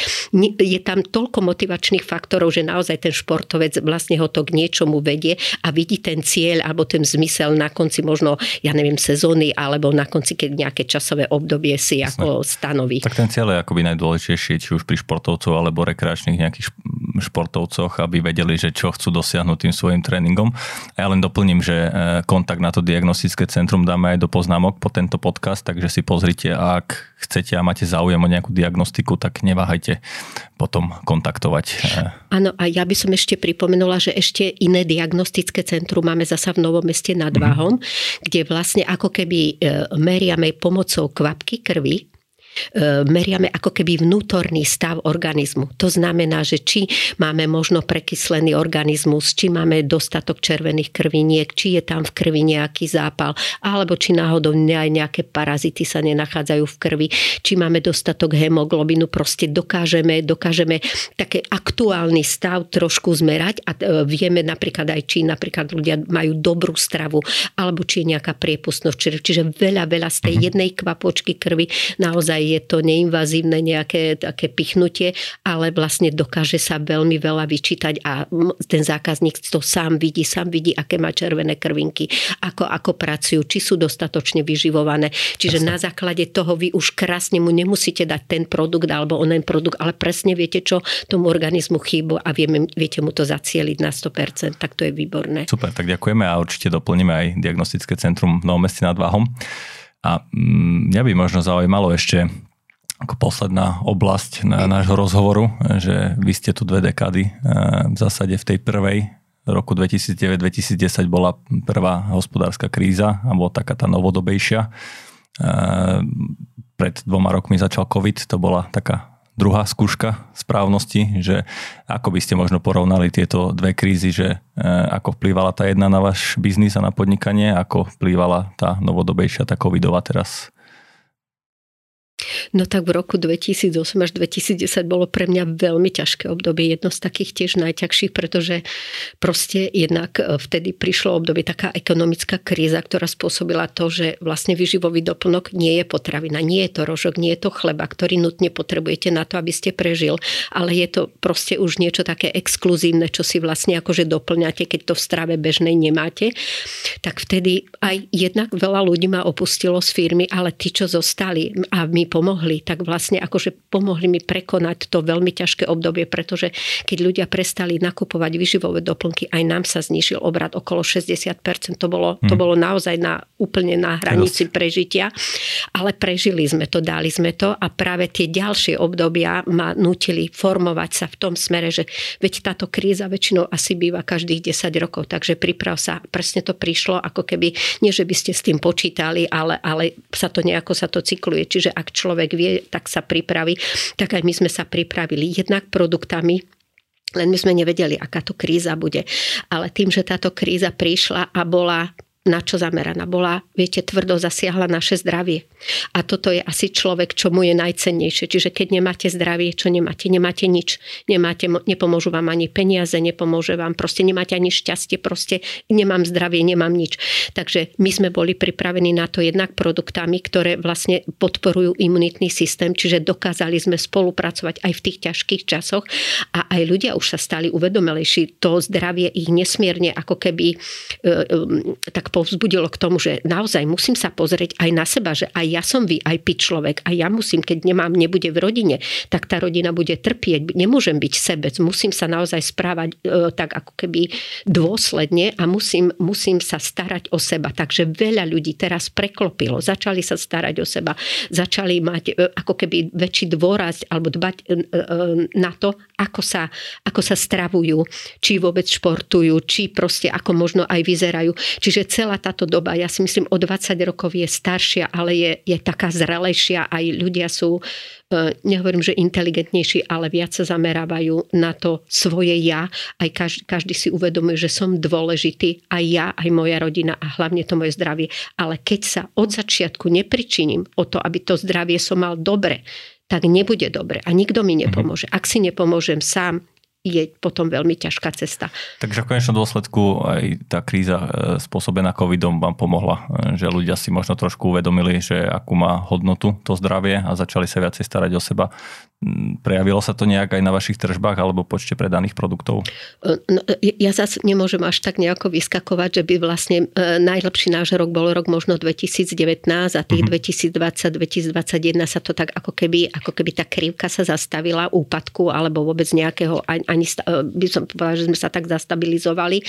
je tam toľko motivačných faktorov, že naozaj ten športovec vlastne ho to k niečomu vedie a vidí ten cieľ alebo ten zmysel na konci možno, ja neviem, sezóny alebo na konci, keď nejaké časové obdobie si ako stanoví. Tak ten cieľ je akoby najdôležitejší najčastejšie, či už pri športovcov alebo rekreačných nejakých športovcoch, aby vedeli, že čo chcú dosiahnuť tým svojim tréningom. A ja len doplním, že e, kontakt na to diagnostické centrum dáme aj do poznámok po tento podcast, takže si pozrite, ak chcete a máte záujem o nejakú diagnostiku, tak neváhajte potom kontaktovať. E. Áno, a ja by som ešte pripomenula, že ešte iné diagnostické centrum máme zasa v Novom meste nad Váhom, mm-hmm. kde vlastne ako keby e, meriame pomocou kvapky krvi meriame ako keby vnútorný stav organizmu. To znamená, že či máme možno prekyslený organizmus, či máme dostatok červených krviniek, či je tam v krvi nejaký zápal, alebo či náhodou aj nejaké parazity sa nenachádzajú v krvi, či máme dostatok hemoglobinu, proste dokážeme, dokážeme také aktuálny stav trošku zmerať a e, vieme napríklad aj, či napríklad ľudia majú dobrú stravu, alebo či je nejaká priepustnosť. Čiže veľa, veľa z tej mhm. jednej kvapočky krvi naozaj je to neinvazívne nejaké také pichnutie, ale vlastne dokáže sa veľmi veľa vyčítať a ten zákazník to sám vidí, sám vidí, aké má červené krvinky, ako, ako pracujú, či sú dostatočne vyživované. Čiže Jasne. na základe toho vy už krásne mu nemusíte dať ten produkt alebo onen produkt, ale presne viete, čo tomu organizmu chýbu a vieme, viete mu to zacieliť na 100%, tak to je výborné. Super, tak ďakujeme a určite doplníme aj diagnostické centrum v Novom meste nad Váhom. A mm, mňa by možno zaujímalo ešte ako posledná oblasť na nášho rozhovoru, že vy ste tu dve dekady. E, v zásade v tej prvej roku 2009-2010 bola prvá hospodárska kríza a bola taká tá novodobejšia. E, pred dvoma rokmi začal COVID, to bola taká druhá skúška správnosti, že ako by ste možno porovnali tieto dve krízy, že e, ako vplývala tá jedna na váš biznis a na podnikanie, ako vplývala tá novodobejšia, tá covidová teraz No tak v roku 2008 až 2010 bolo pre mňa veľmi ťažké obdobie, jedno z takých tiež najťažších, pretože proste jednak e, vtedy prišlo obdobie taká ekonomická kríza, ktorá spôsobila to, že vlastne vyživový doplnok nie je potravina, nie je to rožok, nie je to chleba, ktorý nutne potrebujete na to, aby ste prežil, ale je to proste už niečo také exkluzívne, čo si vlastne akože doplňate, keď to v strave bežnej nemáte. Tak vtedy aj jednak veľa ľudí ma opustilo z firmy, ale tí, čo zostali a my pomohli, tak vlastne akože pomohli mi prekonať to veľmi ťažké obdobie, pretože keď ľudia prestali nakupovať vyživové doplnky, aj nám sa znižil obrad okolo 60%. To bolo, to mhm. bolo naozaj na, úplne na hranici prežitia, ale prežili sme to, dali sme to a práve tie ďalšie obdobia ma nutili formovať sa v tom smere, že veď táto kríza väčšinou asi býva každých 10 rokov, takže priprav sa, presne to prišlo, ako keby, nie že by ste s tým počítali, ale, ale sa to nejako sa to cykluje. Čiže ak človek vie, tak sa pripraví. Tak aj my sme sa pripravili jednak produktami, len my sme nevedeli, aká to kríza bude. Ale tým, že táto kríza prišla a bola na čo zameraná bola, viete, tvrdo zasiahla naše zdravie. A toto je asi človek, čo mu je najcennejšie. Čiže keď nemáte zdravie, čo nemáte? Nemáte nič. Nemáte, nepomôžu vám ani peniaze, nepomôže vám, proste nemáte ani šťastie, proste nemám zdravie, nemám nič. Takže my sme boli pripravení na to jednak produktami, ktoré vlastne podporujú imunitný systém, čiže dokázali sme spolupracovať aj v tých ťažkých časoch a aj ľudia už sa stali uvedomelejší. To zdravie ich nesmierne ako keby e, e, tak povzbudilo k tomu, že naozaj musím sa pozrieť aj na seba, že aj ja som vy, piť človek, aj ja musím, keď nemám, nebude v rodine, tak tá rodina bude trpieť. Nemôžem byť sebec, musím sa naozaj správať e, tak ako keby dôsledne a musím, musím sa starať o seba. Takže veľa ľudí teraz preklopilo, začali sa starať o seba, začali mať e, ako keby väčší dôraz alebo dbať e, e, na to, ako sa, ako sa stravujú, či vôbec športujú, či proste ako možno aj vyzerajú. Čiže celá táto doba, ja si myslím, o 20 rokov je staršia, ale je, je taká zrelejšia, aj ľudia sú, e, nehovorím, že inteligentnejší, ale viac sa zamerávajú na to svoje ja. Aj každý, každý si uvedomuje, že som dôležitý, aj ja, aj moja rodina a hlavne to moje zdravie. Ale keď sa od začiatku nepričiním o to, aby to zdravie som mal dobre, tak nebude dobre a nikto mi mhm. nepomôže. Ak si nepomôžem sám, je potom veľmi ťažká cesta. Takže v konečnom dôsledku aj tá kríza e, spôsobená covidom vám pomohla, e, že ľudia si možno trošku uvedomili, že akú má hodnotu to zdravie a začali sa viacej starať o seba. Mm, prejavilo sa to nejak aj na vašich tržbách alebo počte predaných produktov? E, no, ja zase nemôžem až tak nejako vyskakovať, že by vlastne najlepší náš rok bol rok možno 2019 a tých mm-hmm. 2020-2021 sa to tak ako keby, ako keby tá krivka sa zastavila úpadku alebo vôbec nejakého ani e, by som povedala, že sme sa tak zastabilizovali,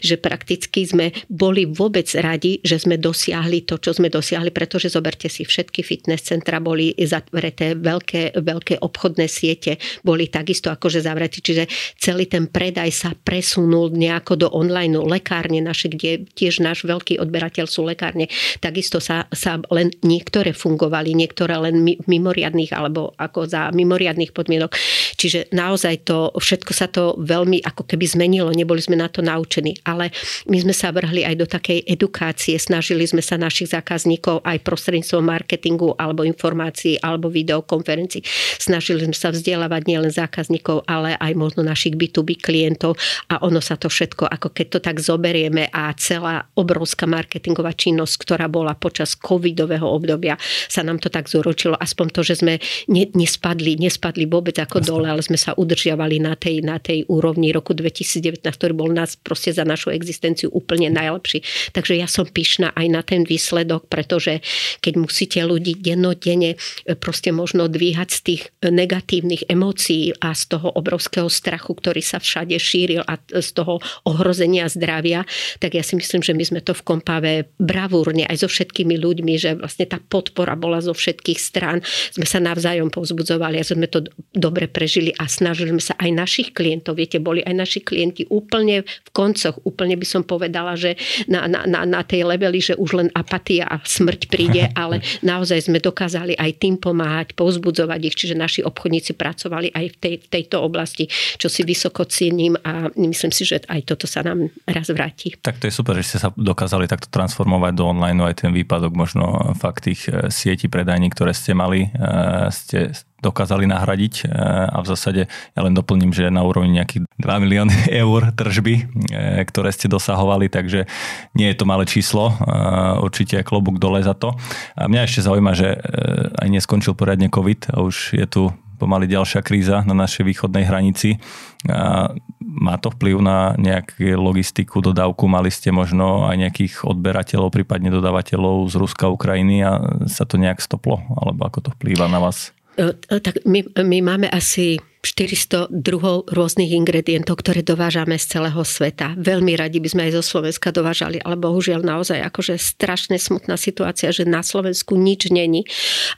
že prakticky sme boli vôbec radi, že sme dosiahli to, čo sme dosiahli, pretože zoberte si, všetky fitness centra boli zavreté, veľké, veľké obchodné siete boli takisto akože zavreté, čiže celý ten predaj sa presunul nejako do online lekárne naše, kde tiež náš veľký odberateľ sú lekárne, takisto sa, sa len niektoré fungovali, niektoré len mimoriadných alebo ako za mimoriadných podmienok. Čiže naozaj to všetko sa to veľmi ako keby zmenilo, neboli sme na to naučení, ale my sme sa vrhli aj do takej edukácie, snažili sme sa našich zákazníkov aj prostredníctvom marketingu alebo informácií alebo videokonferencií, snažili sme sa vzdelávať nielen zákazníkov, ale aj možno našich B2B klientov a ono sa to všetko, ako keď to tak zoberieme a celá obrovská marketingová činnosť, ktorá bola počas covidového obdobia, sa nám to tak zúročilo, aspoň to, že sme nespadli, nespadli vôbec ako dole, ale sme sa udržiavali na tej, na tej úrovni roku 2019, ktorý bol nás proste za našu existenciu úplne najlepší. Takže ja som pyšná aj na ten výsledok, pretože keď musíte ľudí dennodenne e, proste možno dvíhať z tých negatívnych emócií a z toho obrovského strachu, ktorý sa všade šíril a z toho ohrozenia zdravia, tak ja si myslím, že my sme to v Kompave bravúrne aj so všetkými ľuďmi, že vlastne tá podpora bola zo všetkých strán. Sme sa navzájom povzbudzovali a sme to dobre prežili a snažili sme sa aj našich klientov, viete, boli aj naši klienti úplne v koncoch, úplne by som povedala, že na, na, na, na tej leveli, že už len apatia a smrť príde, ale naozaj sme dokázali aj tým pomáhať, povzbudzovať ich, čiže naši obchodníci pracovali aj v, tej, v tejto oblasti, čo si vysoko cením a myslím si, že aj toto sa nám raz vráti. Tak to je super, že ste sa dokázali takto transformovať do online, aj ten výpadok možno fakt tých e, sietí predajní, ktoré ste mali, e, ste dokázali nahradiť e, a v zásade ja len doplním, že na úrovni nejakých 2 milióny eur tržby, e, ktoré ste dosahovali, takže nie je to malé číslo, e, určite klobúk dole za to. A mňa ešte zaujíma, že aj neskončil poriadne COVID a už je tu pomaly ďalšia kríza na našej východnej hranici. A má to vplyv na nejakú logistiku, dodávku? Mali ste možno aj nejakých odberateľov, prípadne dodávateľov z Ruska, Ukrajiny a sa to nejak stoplo? Alebo ako to vplýva na vás? E, e, tak my, my máme asi 400 druhov rôznych ingredientov, ktoré dovážame z celého sveta. Veľmi radi by sme aj zo Slovenska dovážali, ale bohužiaľ naozaj akože strašne smutná situácia, že na Slovensku nič není.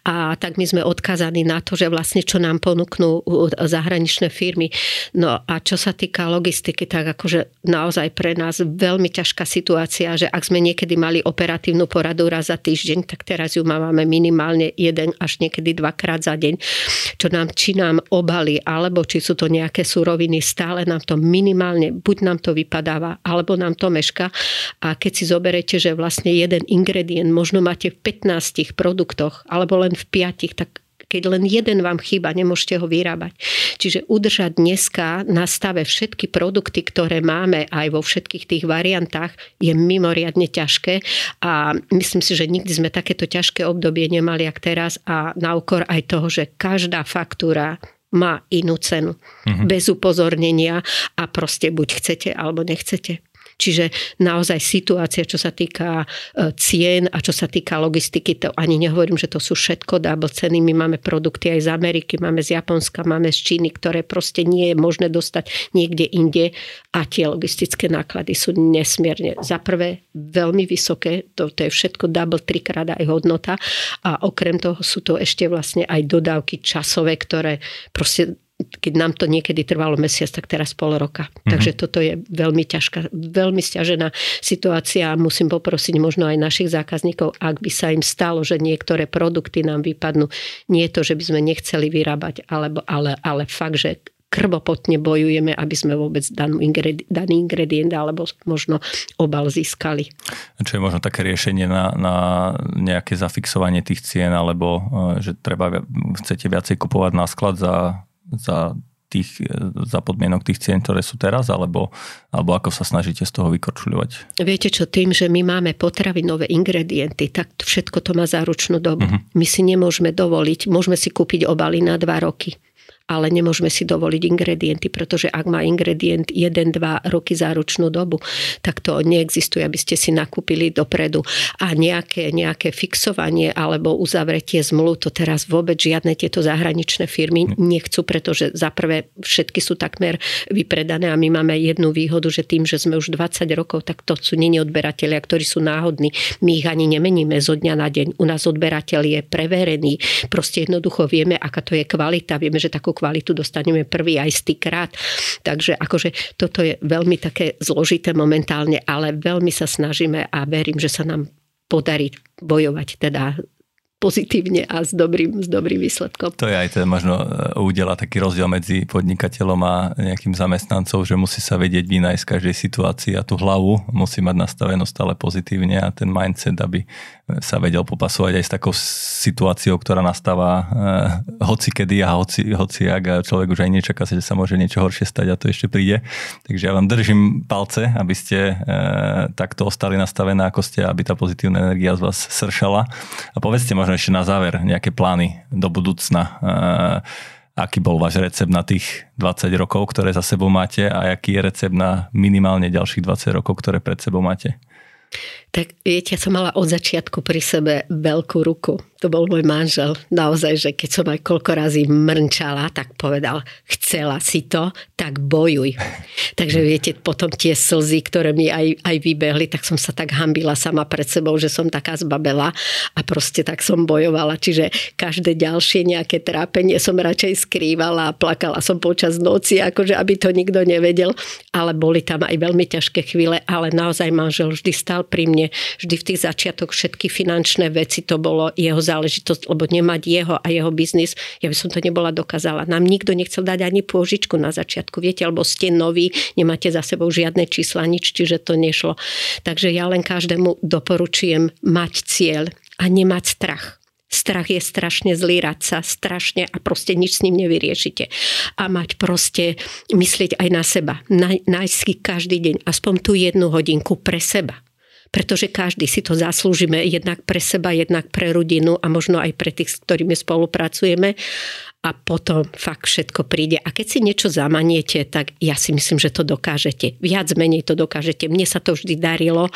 A tak my sme odkazaní na to, že vlastne čo nám ponúknú zahraničné firmy. No a čo sa týka logistiky, tak akože naozaj pre nás veľmi ťažká situácia, že ak sme niekedy mali operatívnu poradu raz za týždeň, tak teraz ju máme minimálne jeden až niekedy dvakrát za deň, čo nám, či nám obaly, alebo či sú to nejaké suroviny, stále nám to minimálne, buď nám to vypadáva, alebo nám to meška. A keď si zoberete, že vlastne jeden ingredient možno máte v 15 produktoch, alebo len v 5, tak keď len jeden vám chýba, nemôžete ho vyrábať. Čiže udržať dneska na stave všetky produkty, ktoré máme aj vo všetkých tých variantách, je mimoriadne ťažké a myslím si, že nikdy sme takéto ťažké obdobie nemali, ak teraz a na úkor aj toho, že každá faktúra má inú cenu. Mm-hmm. Bez upozornenia a proste buď chcete alebo nechcete. Čiže naozaj situácia, čo sa týka e, cien a čo sa týka logistiky, to ani nehovorím, že to sú všetko double ceny. My máme produkty aj z Ameriky, máme z Japonska, máme z Číny, ktoré proste nie je možné dostať niekde inde a tie logistické náklady sú nesmierne. Za prvé veľmi vysoké, to, to je všetko double, trikrát aj hodnota a okrem toho sú to ešte vlastne aj dodávky časové, ktoré proste keď nám to niekedy trvalo mesiac, tak teraz pol roka. Mm-hmm. Takže toto je veľmi ťažká, veľmi stiažená situácia a musím poprosiť možno aj našich zákazníkov, ak by sa im stalo, že niektoré produkty nám vypadnú. Nie je to, že by sme nechceli vyrábať, alebo, ale, ale fakt, že krvopotne bojujeme, aby sme vôbec danú ingredi- daný ingredient alebo možno obal získali. Čo je možno také riešenie na, na nejaké zafixovanie tých cien, alebo e, že treba, chcete viacej kupovať na sklad za za tých, za podmienok tých cien, ktoré sú teraz, alebo, alebo ako sa snažíte z toho vykorčuľovať? Viete čo, tým, že my máme potravinové ingredienty, tak všetko to má záručnú dobu. Uh-huh. My si nemôžeme dovoliť, môžeme si kúpiť obaly na dva roky ale nemôžeme si dovoliť ingredienty, pretože ak má ingredient 1-2 roky záručnú dobu, tak to neexistuje, aby ste si nakúpili dopredu. A nejaké, nejaké fixovanie alebo uzavretie zmluv, to teraz vôbec žiadne tieto zahraničné firmy nechcú, pretože za prvé všetky sú takmer vypredané a my máme jednu výhodu, že tým, že sme už 20 rokov, tak to sú není odberatelia, ktorí sú náhodní. My ich ani nemeníme zo dňa na deň. U nás odberateľ je preverený. Proste jednoducho vieme, aká to je kvalita. Vieme, že takú kvalitu dostaneme prvý aj stýkrát. Takže akože toto je veľmi také zložité momentálne, ale veľmi sa snažíme a verím, že sa nám podarí bojovať teda pozitívne a s dobrým, s dobrým výsledkom. To je aj ten možno e, udela taký rozdiel medzi podnikateľom a nejakým zamestnancom, že musí sa vedieť vynajsť z každej situácii a tú hlavu musí mať nastavenú stále pozitívne a ten mindset, aby sa vedel popasovať aj s takou situáciou, ktorá nastáva eh, hoci kedy a hoci, hoci ak a človek už aj nečaká sa, že sa môže niečo horšie stať a to ešte príde. Takže ja vám držím palce, aby ste eh, takto ostali nastavené, ako ste, aby tá pozitívna energia z vás sršala. A povedzte možno ešte na záver nejaké plány do budúcna. E, aký bol váš recept na tých 20 rokov, ktoré za sebou máte a aký je recept na minimálne ďalších 20 rokov, ktoré pred sebou máte? Tak viete, ja som mala od začiatku pri sebe veľkú ruku to bol môj manžel. Naozaj, že keď som aj koľko razy mrnčala, tak povedal, chcela si to, tak bojuj. Takže viete, potom tie slzy, ktoré mi aj, aj vybehli, tak som sa tak hambila sama pred sebou, že som taká zbabela a proste tak som bojovala. Čiže každé ďalšie nejaké trápenie som radšej skrývala a plakala som počas noci, akože aby to nikto nevedel. Ale boli tam aj veľmi ťažké chvíle, ale naozaj manžel vždy stal pri mne. Vždy v tých začiatok všetky finančné veci to bolo jeho záležitosť, lebo nemať jeho a jeho biznis, ja by som to nebola dokázala. Nám nikto nechcel dať ani pôžičku na začiatku, viete, alebo ste noví, nemáte za sebou žiadne čísla, nič, čiže to nešlo. Takže ja len každému doporučujem mať cieľ a nemať strach. Strach je strašne zlý radca, strašne a proste nič s ním nevyriešite. A mať proste, myslieť aj na seba. Nájsť si každý deň aspoň tú jednu hodinku pre seba pretože každý si to zaslúžime jednak pre seba, jednak pre rodinu a možno aj pre tých, s ktorými spolupracujeme a potom fakt všetko príde. A keď si niečo zamaniete, tak ja si myslím, že to dokážete. Viac menej to dokážete. Mne sa to vždy darilo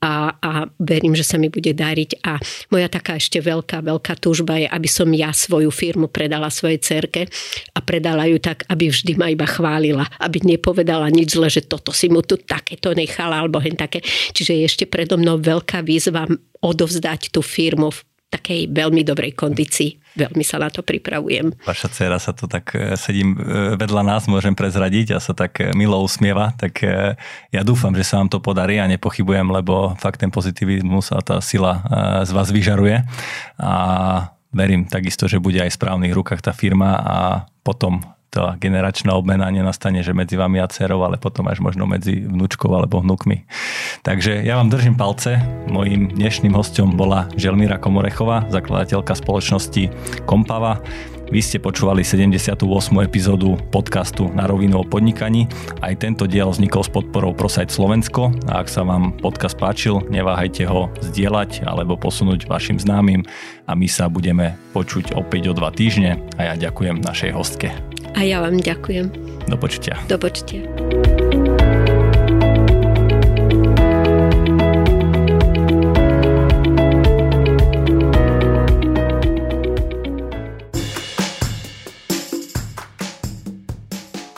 a, a verím, že sa mi bude dariť. A moja taká ešte veľká, veľká túžba je, aby som ja svoju firmu predala svojej cerke a predala ju tak, aby vždy ma iba chválila. Aby nepovedala nič zle, že toto si mu tu takéto nechala alebo hen také. Čiže je ešte predo mnou veľká výzva odovzdať tú firmu v takej veľmi dobrej kondícii. Veľmi sa na to pripravujem. Vaša dcera sa to tak, e, sedím e, vedľa nás, môžem prezradiť a sa tak e, milo usmieva, tak ja dúfam, že sa vám to podarí a nepochybujem, lebo fakt ten pozitivizmus a tá sila z vás vyžaruje a verím takisto, že bude aj v správnych rukách tá firma a potom tá generačná obmena nenastane, že medzi vami a dcerou, ale potom až možno medzi vnúčkou alebo vnúkmi. Takže ja vám držím palce. Mojím dnešným hostom bola Želmíra Komorechová, zakladateľka spoločnosti Kompava. Vy ste počúvali 78. epizódu podcastu Na rovinu o podnikaní. Aj tento diel vznikol s podporou ProSite Slovensko a ak sa vám podcast páčil, neváhajte ho zdieľať alebo posunúť vašim známym a my sa budeme počuť opäť o dva týždne a ja ďakujem našej hostke. A ja vám ďakujem. Do počutia. Do počutia.